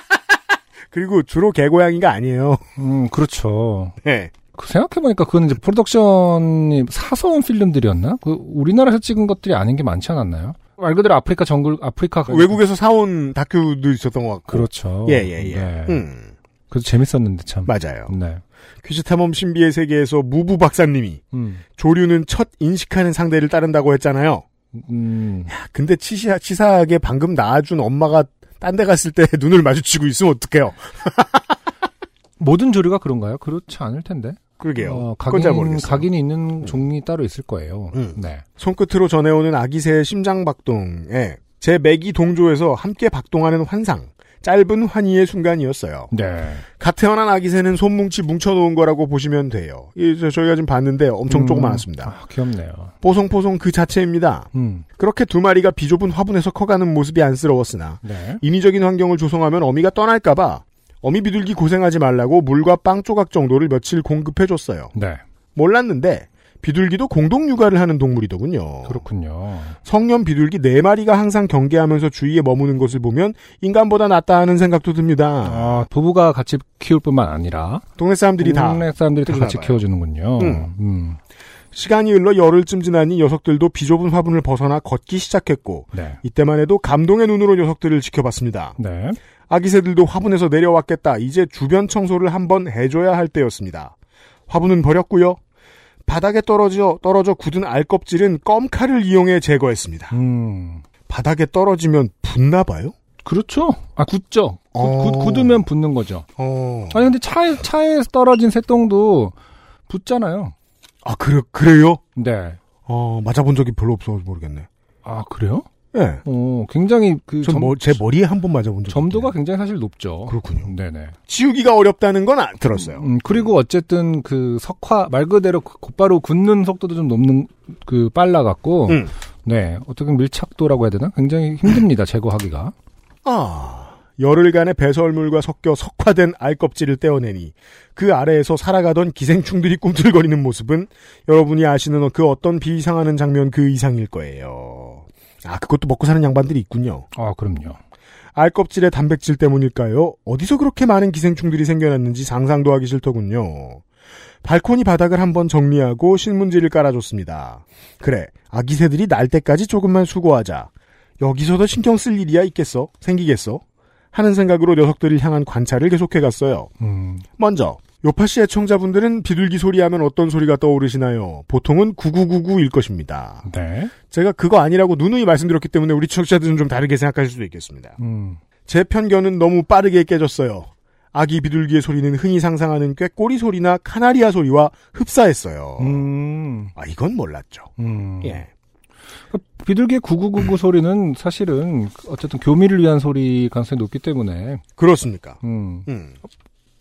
A: 그리고 주로 개고양이가 아니에요.
B: 음, 그렇죠.
A: 네.
B: 그 생각해보니까 그건 이제 프로덕션이 사서 온 필름들이었나? 그 우리나라에서 찍은 것들이 아닌 게 많지 않았나요? 말 그대로 아프리카 정글, 아프리카.
A: 외국에서 사온 다큐도 있었던 것 같고.
B: 그렇죠.
A: 예, 예, 예.
B: 네.
A: 음,
B: 그래서 재밌었는데 참.
A: 맞아요.
B: 네.
A: 퀴즈 탐험 신비의 세계에서 무부 박사님이
B: 음.
A: 조류는 첫 인식하는 상대를 따른다고 했잖아요.
B: 음.
A: 근데 치사, 치사하게 방금 낳아준 엄마가 딴 데 갔을 때 눈을 마주치고 있으면 어떡해요?
B: 모든 조류가 그런가요? 그렇지 않을 텐데.
A: 그러게요.
B: 어, 각인,
A: 모르겠어요.
B: 각인이 있는 종이 따로 있을 거예요.
A: 음.
B: 네.
A: 손끝으로 전해오는 아기새의 심장박동에 제 맥이 동조해서 함께 박동하는 환상. 짧은 환희의 순간이었어요.
B: 네.
A: 갓 태어난 아기새는 손뭉치 뭉쳐놓은 거라고 보시면 돼요. 이, 저, 저희가 지금 봤는데 엄청
B: 음.
A: 조그만했습니다.
B: 아, 귀엽네요.
A: 뽀송뽀송 그 자체입니다.
B: 음.
A: 그렇게 두 마리가 비좁은 화분에서 커가는 모습이 안쓰러웠으나
B: 네.
A: 인위적인 환경을 조성하면 어미가 떠날까봐 어미 비둘기 고생하지 말라고 물과 빵 조각 정도를 며칠 공급해줬어요.
B: 네.
A: 몰랐는데 비둘기도 공동 육아를 하는 동물이더군요.
B: 그렇군요.
A: 성년 비둘기 네 마리가 항상 경계하면서 주위에 머무는 것을 보면 인간보다 낫다 하는 생각도 듭니다.
B: 아, 부부가 같이 키울 뿐만 아니라
A: 동네 사람들이 다
B: 동네 사람들이 다 같이. 키워주는군요.
A: 음.
B: 음.
A: 시간이 흘러 열흘쯤 지나니 녀석들도 비좁은 화분을 벗어나 걷기 시작했고
B: 네.
A: 이때만 해도 감동의 눈으로 녀석들을 지켜봤습니다.
B: 네.
A: 아기 새들도 화분에서 내려왔겠다. 이제 주변 청소를 한번 해줘야 할 때였습니다. 화분은 버렸고요. 바닥에 떨어져 떨어져 굳은 알껍질은 껌칼을 이용해 제거했습니다.
B: 음.
A: 바닥에 떨어지면 붙나 봐요?
B: 그렇죠. 아, 굳죠. 굳,
A: 어.
B: 굳, 굳으면 붙는 거죠.
A: 어.
B: 아니, 근데 차에, 차에 떨어진 새똥도 붙잖아요.
A: 아, 그래, 그래요?
B: 네.
A: 어, 맞아본 적이 별로 없어서 모르겠네.
B: 아, 그래요?
A: 예.
B: 어, 굉장히
A: 그전
B: 점,
A: 뭐, 제 머리에 한 번 맞아본 적이
B: 점도가
A: 있긴
B: 굉장히 사실 높죠.
A: 그렇군요.
B: 네네.
A: 지우기가 어렵다는 건 안 들었어요.
B: 음, 그리고 어쨌든 그 석화, 말 그대로 그 곧바로 굳는 속도도 좀 높는, 그 빨라갖고,
A: 음.
B: 네. 어떻게 밀착도라고 해야 되나? 굉장히 힘듭니다, 제거하기가.
A: 아, 열흘간의 배설물과 섞여 석화된 알껍질을 떼어내니 그 아래에서 살아가던 기생충들이 꿈틀거리는 모습은 여러분이 아시는 그 어떤 비상하는 장면 그 이상일 거예요. 아, 그것도 먹고 사는 양반들이 있군요.
B: 아, 그럼요.
A: 알껍질의 단백질 때문일까요? 어디서 그렇게 많은 기생충들이 생겨났는지 상상도 하기 싫더군요. 발코니 바닥을 한번 정리하고 신문지를 깔아줬습니다. 그래, 아기 새들이 날 때까지 조금만 수고하자. 여기서도 신경 쓸 일이야 있겠어? 생기겠어? 하는 생각으로 녀석들을 향한 관찰을 계속해 갔어요.
B: 음,
A: 먼저 요파시 애청자분들은 비둘기 소리하면 어떤 소리가 떠오르시나요? 보통은 9999일 것입니다.
B: 네.
A: 제가 그거 아니라고 누누이 말씀드렸기 때문에 우리 청취자들은 좀 다르게 생각하실 수도 있겠습니다.
B: 음,
A: 제 편견은 너무 빠르게 깨졌어요. 아기 비둘기의 소리는 흔히 상상하는 꾀꼬리 소리나 카나리아 소리와 흡사했어요.
B: 음,
A: 아, 이건 몰랐죠.
B: 음.
A: 예.
B: 비둘기의 9999 소리는 사실은 어쨌든 교미를 위한 소리 가능성이 높기 때문에,
A: 그렇습니까?
B: 음,
A: 음.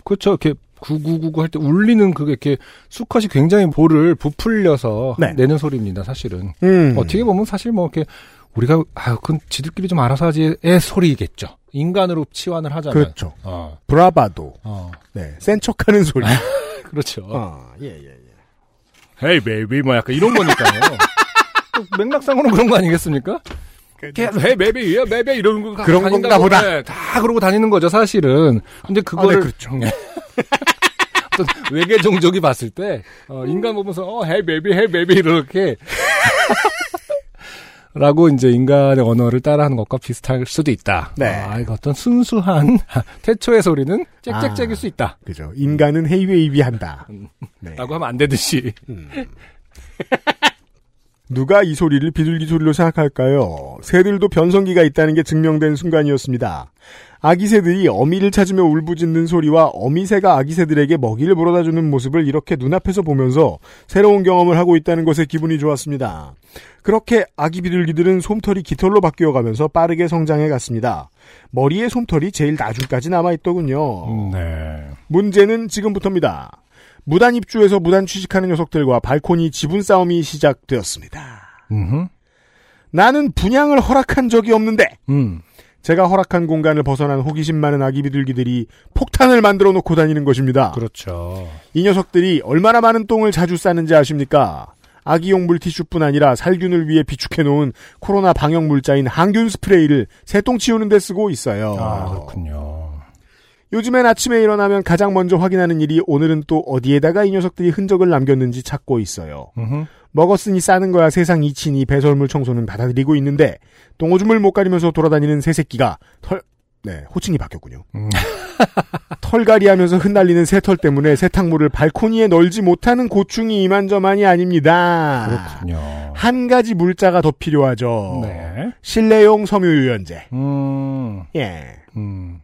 B: 그렇죠. 이렇게 9999할때 울리는 그게 이렇게 수컷이 굉장히 볼을 부풀려서
A: 네.
B: 내는 소리입니다, 사실은.
A: 음.
B: 어떻게 보면 사실 뭐 이렇게 우리가 아 그건 지들끼리 좀 알아서 하지의 소리겠죠. 인간으로 치환을 하자면.
A: 그렇죠.
B: 어.
A: Bravado.
B: 어.
A: 네. 센 척하는 소리.
B: 그렇죠.
A: 아, 예, 예, 예.
B: hey baby 뭐 약간 이런 거니까요. 또 맥락상으로는 그런 거 아니겠습니까? 계속 hey baby 야 baby 이런 거
A: 그런 건가 보다.
B: 네, 다 그러고 다니는 거죠, 사실은. 근데
A: 아, 네,
B: 그거를
A: 그렇죠.
B: 어떤 외계 종족이 봤을 때 어, 인간 보면서 어 hey baby hey baby 이렇게 라고 이제 인간의 언어를 따라하는 것과 비슷할 수도 있다.
A: 네.
B: 아, 이거 어떤 순수한 태초의 소리는 짹짹짹일
A: 아.
B: 수 있다.
A: 그죠. 인간은 hey baby 한다. 네.
B: 라고 하면 안 되듯이.
A: 누가 이 소리를 비둘기 소리로 생각할까요? 새들도 변성기가 있다는 게 증명된 순간이었습니다. 아기 새들이 어미를 찾으며 울부짖는 소리와 어미 새가 아기 새들에게 먹이를 물어다 주는 모습을 이렇게 눈앞에서 보면서 새로운 경험을 하고 있다는 것에 기분이 좋았습니다. 그렇게 아기 비둘기들은 솜털이 깃털로 바뀌어 가면서 빠르게 성장해 갔습니다. 머리에 솜털이 제일 나중까지 남아 있더군요.
B: 네.
A: 문제는 지금부터입니다. 무단 입주에서 무단 취직하는 녀석들과 발코니 지분 싸움이 시작되었습니다.
B: 음.
A: 나는 분양을 허락한 적이 없는데
B: 음.
A: 제가 허락한 공간을 벗어난 호기심 많은 아기 비둘기들이 폭탄을 만들어 놓고 다니는 것입니다.
B: 그렇죠.
A: 이 녀석들이 얼마나 많은 똥을 자주 싸는지 아십니까? 아기용 물티슈뿐 아니라 살균을 위해 비축해 놓은 코로나 방역 물자인 항균 스프레이를 새똥 치우는 데 쓰고 있어요.
B: 아, 그렇군요.
A: 요즘엔 아침에 일어나면 가장 먼저 확인하는 일이 오늘은 또 어디에다가 이 녀석들이 흔적을 남겼는지 찾고 있어요.
B: 음흠.
A: 먹었으니 싸는 거야 세상 이치니 배설물 청소는 받아들이고 있는데 똥오줌을 못 가리면서 돌아다니는 새 새끼가 털 네, 호칭이 바뀌었군요.
B: 음.
A: 털갈이 하면서 흩날리는 새털 때문에 세탁물을 발코니에 널지 못하는 고충이 이만저만이 아닙니다.
B: 그렇군요.
A: 한 가지 물자가 더 필요하죠.
B: 네.
A: 실내용 섬유유연제.
B: 음,
A: 예.
B: 음,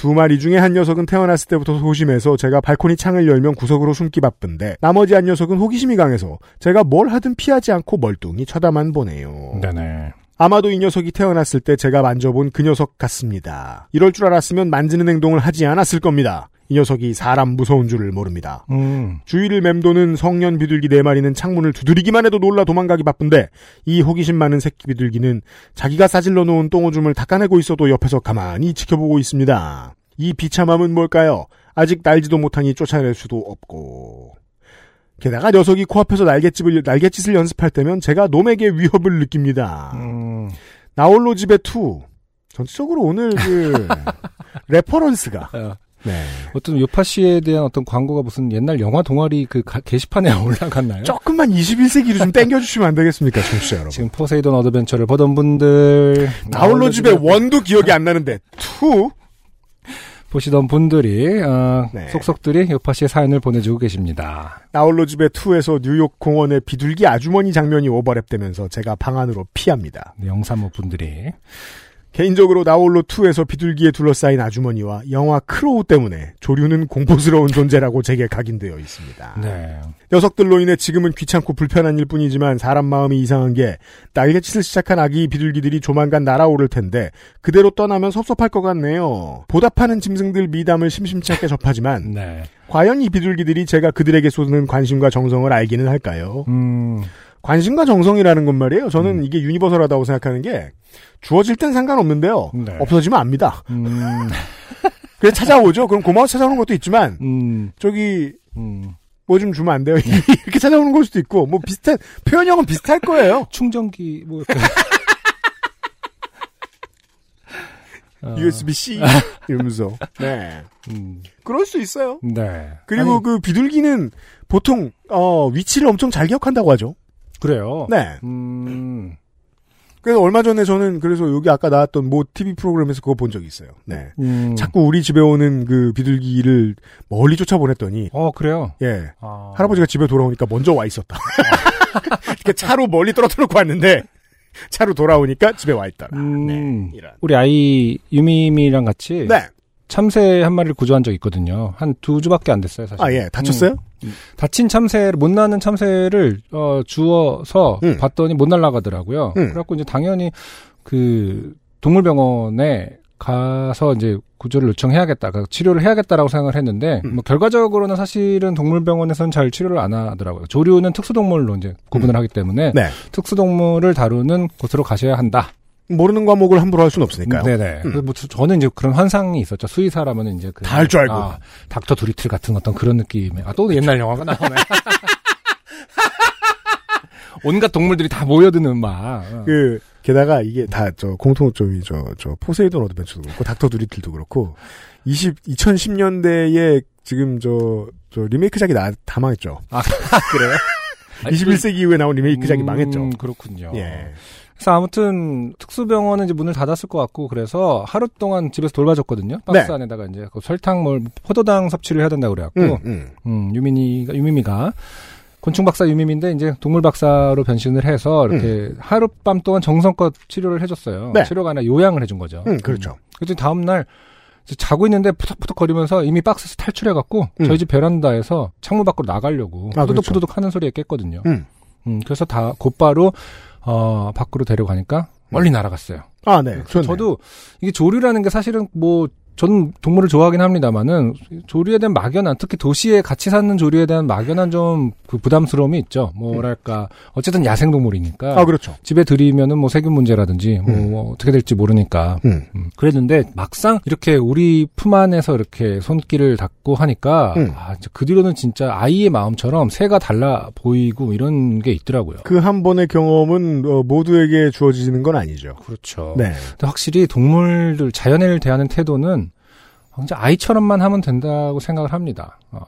A: 두 마리 중에 한 녀석은 태어났을 때부터 소심해서 제가 발코니 창을 열면 구석으로 숨기 바쁜데 나머지 한 녀석은 호기심이 강해서 제가 뭘 하든 피하지 않고 멀뚱히 쳐다만 보네요.
B: 네네.
A: 아마도 이 녀석이 태어났을 때 제가 만져본 그 녀석 같습니다. 이럴 줄 알았으면 만지는 행동을 하지 않았을 겁니다. 이 녀석이 사람 무서운 줄을 모릅니다.
B: 음,
A: 주위를 맴도는 성년 비둘기 네 마리는 창문을 두드리기만 해도 놀라 도망가기 바쁜데 이 호기심 많은 새끼 비둘기는 자기가 싸질러 놓은 똥오줌을 닦아내고 있어도 옆에서 가만히 지켜보고 있습니다. 이 비참함은 뭘까요? 아직 날지도 못하니 쫓아낼 수도 없고. 게다가 녀석이 코앞에서 날갯짓을, 날갯짓을 연습할 때면 제가 놈에게 위협을 느낍니다.
B: 음,
A: 나홀로 집에 two. 전체적으로 오늘 그 reference가
B: 어,
A: 네.
B: 어떤 요파시에 대한 어떤 광고가 무슨 옛날 영화 동아리 그 가- 게시판에 올라갔나요?
A: 조금만 21세기로 좀 땡겨주시면 안 되겠습니까, 청취자 여러분.
B: 지금 포세이돈 어드벤처를 보던 분들,
A: 나홀로 집에 one도 기억이 안 나는데 투
B: 보시던 분들이 어,
A: 네.
B: 속속들이 요파시의 사연을 보내주고 계십니다.
A: 나홀로 집에 two에서 뉴욕 공원의 비둘기 아주머니 장면이 오버랩되면서 제가 방 안으로 피합니다.
B: 네, 영사모 분들이
A: 개인적으로 나홀로 two에서 비둘기에 둘러싸인 아주머니와 영화 크로우 때문에 조류는 공포스러운 존재라고 제게 각인되어 있습니다.
B: 네.
A: 녀석들로 인해 지금은 귀찮고 불편한 일 뿐이지만 사람 마음이 이상한 게 날갯짓을 시작한 아기 비둘기들이 조만간 날아오를 텐데 그대로 떠나면 섭섭할 것 같네요. 보답하는 짐승들 미담을 심심치 않게 접하지만
B: 네.
A: 과연 이 비둘기들이 제가 그들에게 쏟는 관심과 정성을 알기는 할까요?
B: 음,
A: 관심과 정성이라는 건 말이에요. 저는 이게 유니버설하다고 생각하는 게 주어질 땐 상관없는데요.
B: 네.
A: 없어지면 압니다.
B: 음,
A: 그래서 찾아오죠. 그럼 고마워 찾아오는 것도 있지만
B: 음,
A: 저기
B: 음.
A: 뭐좀 주면 안 돼요. 이렇게 찾아오는 걸 수도 있고 뭐 비슷한 표현형은 비슷할 거예요.
B: 충전기 뭐. 어,
A: USB-C 이러면서. 네.
B: 음,
A: 그럴 수 있어요.
B: 네.
A: 그리고
B: 아니,
A: 그 비둘기는 보통 어 위치를 엄청 잘 기억한다고 하죠.
B: 그래요.
A: 네.
B: 음,
A: 그래서 얼마 전에 저는 그래서 여기 아까 나왔던 모 TV 프로그램에서 그거 본 적이 있어요. 네.
B: 음.
A: 자꾸 우리 집에 오는 그 비둘기를 멀리 쫓아보냈더니
B: 어 그래요.
A: 예
B: 아.
A: 할아버지가 집에 돌아오니까 먼저 와 있었다. 이렇게 차로 멀리 떨어뜨려 놓고 왔는데 차로 돌아오니까 집에 와 있더라.
B: 음.
A: 네, 이런.
B: 우리 아이 유미미랑 같이
A: 네.
B: 참새 한 마리를 구조한 적 있거든요. 한 두 주밖에 안 됐어요, 사실.
A: 아 예, 다쳤어요?
B: 음. 다친 참새를 못 나는 참새를 어, 주워서
A: 음.
B: 봤더니 못 날아가더라고요.
A: 음.
B: 그래갖고 이제 당연히 그 동물병원에 가서 이제 구조를 요청해야겠다, 그 치료를 해야겠다라고 생각을 했는데
A: 음.
B: 뭐 결과적으로는 사실은 동물병원에서는 잘 치료를 안 하더라고요. 조류는 특수동물로 이제 구분을 하기 때문에
A: 네.
B: 특수동물을 다루는 곳으로 가셔야 한다.
A: 모르는 과목을 함부로 할 수는 없으니까요.
B: 네네.
A: 음.
B: 그뭐 저- 저는 이제 그런 환상이 있었죠. 수의사라면은 이제 그
A: 다알줄 알고.
B: 아, 닥터 두리틀 같은 어떤 그런 느낌의 아, 또 옛날 영화가 나오네. 온갖 동물들이 다 모여드는 막. 어.
A: 그 게다가 이게 다 저 공통점이 저 저 포세이돈 어드벤처도 그렇고 닥터 두리틀도 그렇고 20 2010년대에 지금 저 저 리메이크작이 나, 다 망했죠.
B: 아, 그래요?
A: 21세기 이후에 나온 리메이크작이
B: 음,
A: 망했죠.
B: 그렇군요.
A: 예.
B: 그래서 아무튼 특수병원은 이제 문을 닫았을 것 같고 그래서 하루 동안 집에서 돌봐줬거든요. 박스
A: 네.
B: 안에다가 이제 그 설탕 뭘 포도당 섭취를 해야 된다고 그래갖고
A: 음, 음.
B: 음, 유민이가, 유미미가, 곤충 박사 유미미인데, 이제 동물 박사로 변신을 해서, 이렇게 하룻밤 동안 정성껏 치료를 해줬어요.
A: 음. 네.
B: 치료가 아니라 요양을 해준 거죠.
A: 음, 그렇죠.
B: 그랬더니 다음날, 이제 자고 있는데 푸덕푸덕 거리면서 이미 박스에서 탈출해갖고,
A: 음.
B: 저희 집 베란다에서 창문 밖으로 나가려고,
A: 아,
B: 푸덕푸덕 하는 소리에 깼거든요.
A: 음.
B: 음, 그래서 다 곧바로, 어, 밖으로 데려가니까, 멀리 날아갔어요.
A: 아, 네.
B: 저도 이게 조류라는 게 사실은 뭐 전 동물을 좋아하긴 합니다만은 조류에 대한 막연한 특히 도시에 같이 사는 조류에 대한 막연한 좀 그 부담스러움이 있죠. 뭐랄까 어쨌든 야생 동물이니까
A: 아, 그렇죠.
B: 집에 들이면은 뭐 세균 문제라든지 뭐,
A: 음.
B: 뭐 어떻게 될지 모르니까
A: 음.
B: 음, 그랬는데 막상 이렇게 우리 품 안에서 이렇게 손길을 닿고 하니까
A: 음.
B: 아, 그 뒤로는 진짜 아이의 마음처럼 새가 달라 보이고 이런 게 있더라고요.
A: 그 한 번의 경험은 어, 모두에게 주어지는 건 아니죠.
B: 그렇죠.
A: 네.
B: 확실히 동물들 자연을 대하는 태도는 진짜 아이처럼만 하면 된다고 생각을 합니다. 어,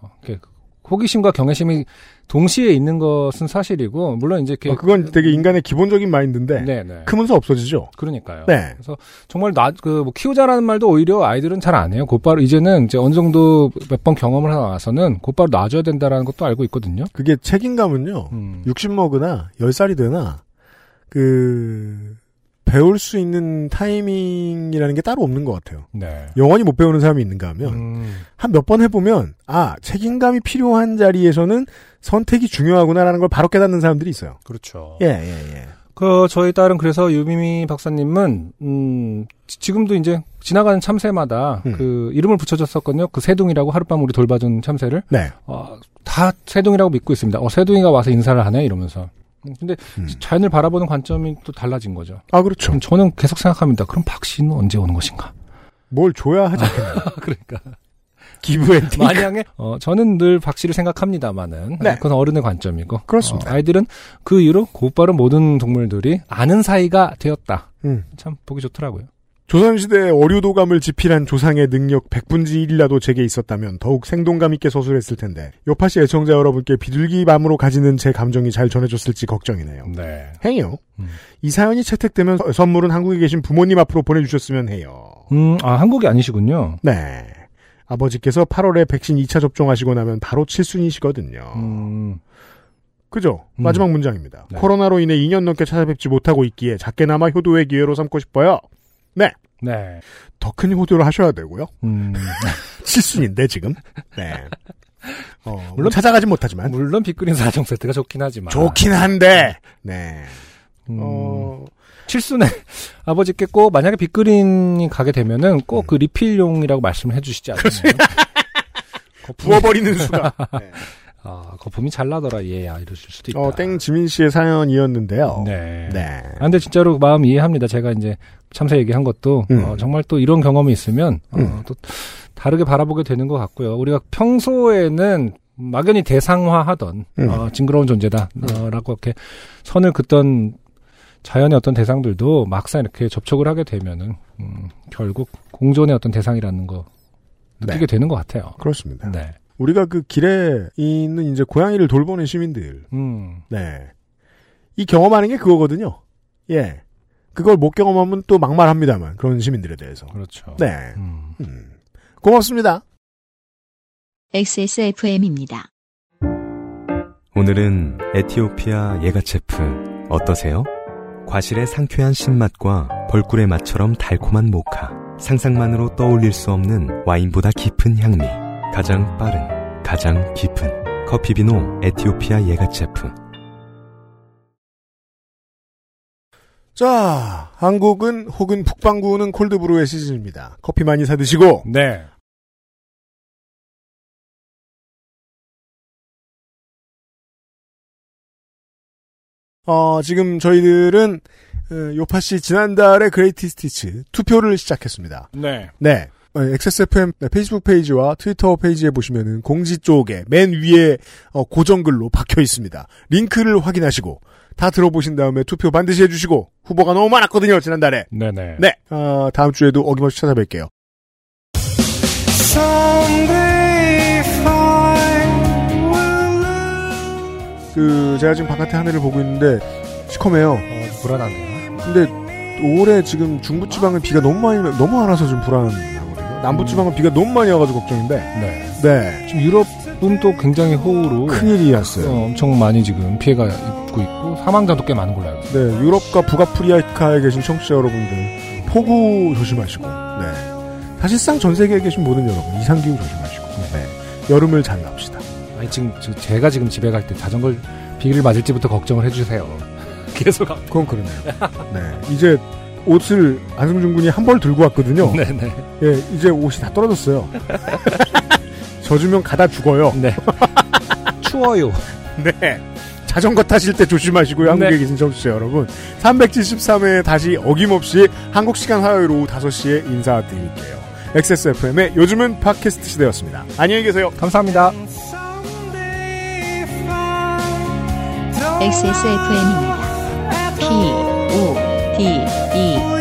B: 호기심과 경외심이 동시에 있는 것은 사실이고 물론 이제
A: 어, 그건 되게 인간의 기본적인 마인드인데
B: 네, 네.
A: 크면서 없어지죠.
B: 그러니까요.
A: 네.
B: 그래서 정말 나그 뭐 키우자라는 말도 오히려 아이들은 잘 안 해요. 곧바로 이제는 이제 어느 정도 몇 번 경험을 하고 나서는 곧바로 놔줘야 된다라는 것도 알고 있거든요.
A: 그게 책임감은요.
B: 음.
A: 60 먹으나 10살이 되나 그 배울 수 있는 타이밍이라는 게 따로 없는 것 같아요.
B: 네.
A: 영원히 못 배우는 사람이 있는가 하면
B: 음.
A: 한몇 번 해보면 아 책임감이 필요한 자리에서는 선택이 중요하구나라는 걸 바로 깨닫는 사람들이 있어요.
B: 그렇죠.
A: 예, 예, 예.
B: 그 저희 딸은 그래서 유미미 박사님은 음 지- 지금도 이제 지나가는 참새마다
A: 음.
B: 그 이름을 붙여줬었거든요. 그 새둥이라고 하룻밤 우리 돌봐준 참새를
A: 네.
B: 어, 다 새둥이라고 믿고 있습니다. 어 새둥이가 와서 인사를 하네 이러면서. 음, 근데
A: 음.
B: 자연을 바라보는 관점이 또 달라진 거죠.
A: 아 그렇죠.
B: 저는 계속 생각합니다. 그럼 박씨는 언제 오는 것인가?
A: 뭘 줘야 하지. give and take.
B: 만약에 어, 저는 늘 박씨를 생각합니다만은
A: 네.
B: 그건 어른의 관점이고
A: 그렇습니다.
B: 어, 아이들은 그 이후로 곧바로 모든 동물들이 아는 사이가 되었다.
A: 음.
B: 참 보기 좋더라고요.
A: 조선시대의 어류도감을 집필한 조상의 능력 100분지 1이라도 제게 있었다면 더욱 생동감 있게 서술했을 텐데 요파시 애청자 여러분께 비둘기 맘으로 가지는 제 감정이 잘 전해졌을지 걱정이네요.
B: 네.
A: 행여
B: 음.
A: 이 사연이 채택되면 서- 선물은 한국에 계신 부모님 앞으로 보내주셨으면 해요.
B: 음, 아 한국이 아니시군요.
A: 네. 아버지께서 8월에 백신 2차 접종하시고 나면 바로 칠순이시거든요.
B: 음,
A: 그죠?
B: 음.
A: 마지막 문장입니다.
B: 네.
A: 코로나로 인해 2년 넘게 찾아뵙지 못하고 있기에 작게나마 효도의 기회로 삼고 싶어요. 네.
B: 네.
A: 더큰 효도를 하셔야 되고요.
B: 음,
A: 칠순인데 지금. 네. 어, 물론
B: 물론
A: 찾아가진 못하지만
B: 물론 빅그린 사정 세트가 좋긴 하지만
A: 좋긴 한데. 네.
B: 음,
A: 어,
B: 칠순에 아버지께 꼭 만약에 빅그린이 가게 되면은 꼭그 리필용이라고 말씀을 해주시지 않나요?
A: 부어버리는 수가. 네.
B: 아, 거품이 잘 나더라 얘야 이러실 수도 있다.
A: 어, 땡 지민 씨의 사연이었는데요.
B: 네.
A: 네.
B: 아, 근데 진짜로 마음 이해합니다. 제가 이제 참새 얘기한 것도
A: 음.
B: 어, 정말 또 이런 경험이 있으면 어,
A: 음.
B: 또 다르게 바라보게 되는 것 같고요. 우리가 평소에는 막연히 대상화하던
A: 음.
B: 어, 징그러운 존재다라고 이렇게 선을 긋던 자연의 어떤 대상들도 막상 이렇게 접촉을 하게 되면은 음, 결국 공존의 어떤 대상이라는 거 느끼게
A: 네.
B: 되는 것 같아요.
A: 그렇습니다.
B: 네.
A: 우리가 그 길에 있는 이제 고양이를 돌보는 시민들.
B: 음.
A: 네. 이 경험하는 게 그거거든요. 예. 그걸 못 경험하면 또 막말합니다만 그런 시민들에 대해서.
B: 그렇죠.
A: 네.
B: 음.
A: 음. 고맙습니다.
C: XSFM입니다.
G: 오늘은 에티오피아 예가체프 어떠세요? 과실의 상쾌한 신맛과 벌꿀의 맛처럼 달콤한 모카. 상상만으로 떠올릴 수 없는 와인보다 깊은 향미. 가장 빠른, 가장 깊은 커피 비노 에티오피아 예가체프.
A: 자, 한국은 혹은 북반구는 콜드브루의 시즌입니다. 커피 많이 사 드시고
B: 네.
A: 어, 지금 저희들은 어, 요파시 지난달에 greatest hits 투표를 시작했습니다.
B: 네.
A: 네. 어, XSFM 페이스북 페이지와 트위터 페이지에 보시면은 공지 쪽에 맨 위에 어, 고정글로 박혀 있습니다. 링크를 확인하시고 다 들어보신 다음에 투표 반드시 해주시고 후보가 너무 많았거든요 지난달에.
B: 네네.
A: 네. 어, 다음 주에도 어김없이 찾아뵐게요. 그 제가 지금 바깥에 하늘을 보고 있는데 시커매요.
B: 어, 불안하네요.
A: 근데 올해 지금 중부지방은 비가 너무 많이 나- 너무 안 와서 좀 불안하거든요. 남부지방은 비가 너무 많이 와가지고 걱정인데.
B: 네.
A: 네.
B: 지금 유럽은 또 굉장히 호우로
A: 큰일이었어요.
B: 어, 엄청 많이 지금 피해가 입고 있고 사망자도 꽤 많은 걸로 알고 있어요.
A: 네, 유럽과 북아프리카에 계신 청취자 여러분들 폭우 조심하시고, 네. 사실상 전 세계에 계신 모든 여러분 이상기후 조심하시고, 네. 여름을 잘 납시다.
B: 아니 지금 저- 제가 지금 집에 갈 때 자전거 비를 맞을지부터 걱정을 해주세요. 계속 가-
A: 그건 그러네요. 네, 이제 옷을 안승준 군이 한 벌 들고 왔거든요.
B: 네네.
A: 예, 이제 옷이 다 떨어졌어요. 젖으면 가다 죽어요.
B: 네. 추워요.
A: 네. 자전거 타실 때 조심하시고요. 한국에
B: 네.
A: 계신 청취자 여러분. 373회 다시 어김없이 한국 시간 화요일 오후 5시에 인사드릴게요. XSFM의 요즘은 팟캐스트 시대였습니다. 안녕히 계세요.
B: 감사합니다.
C: XSFM입니다. P, O, e e。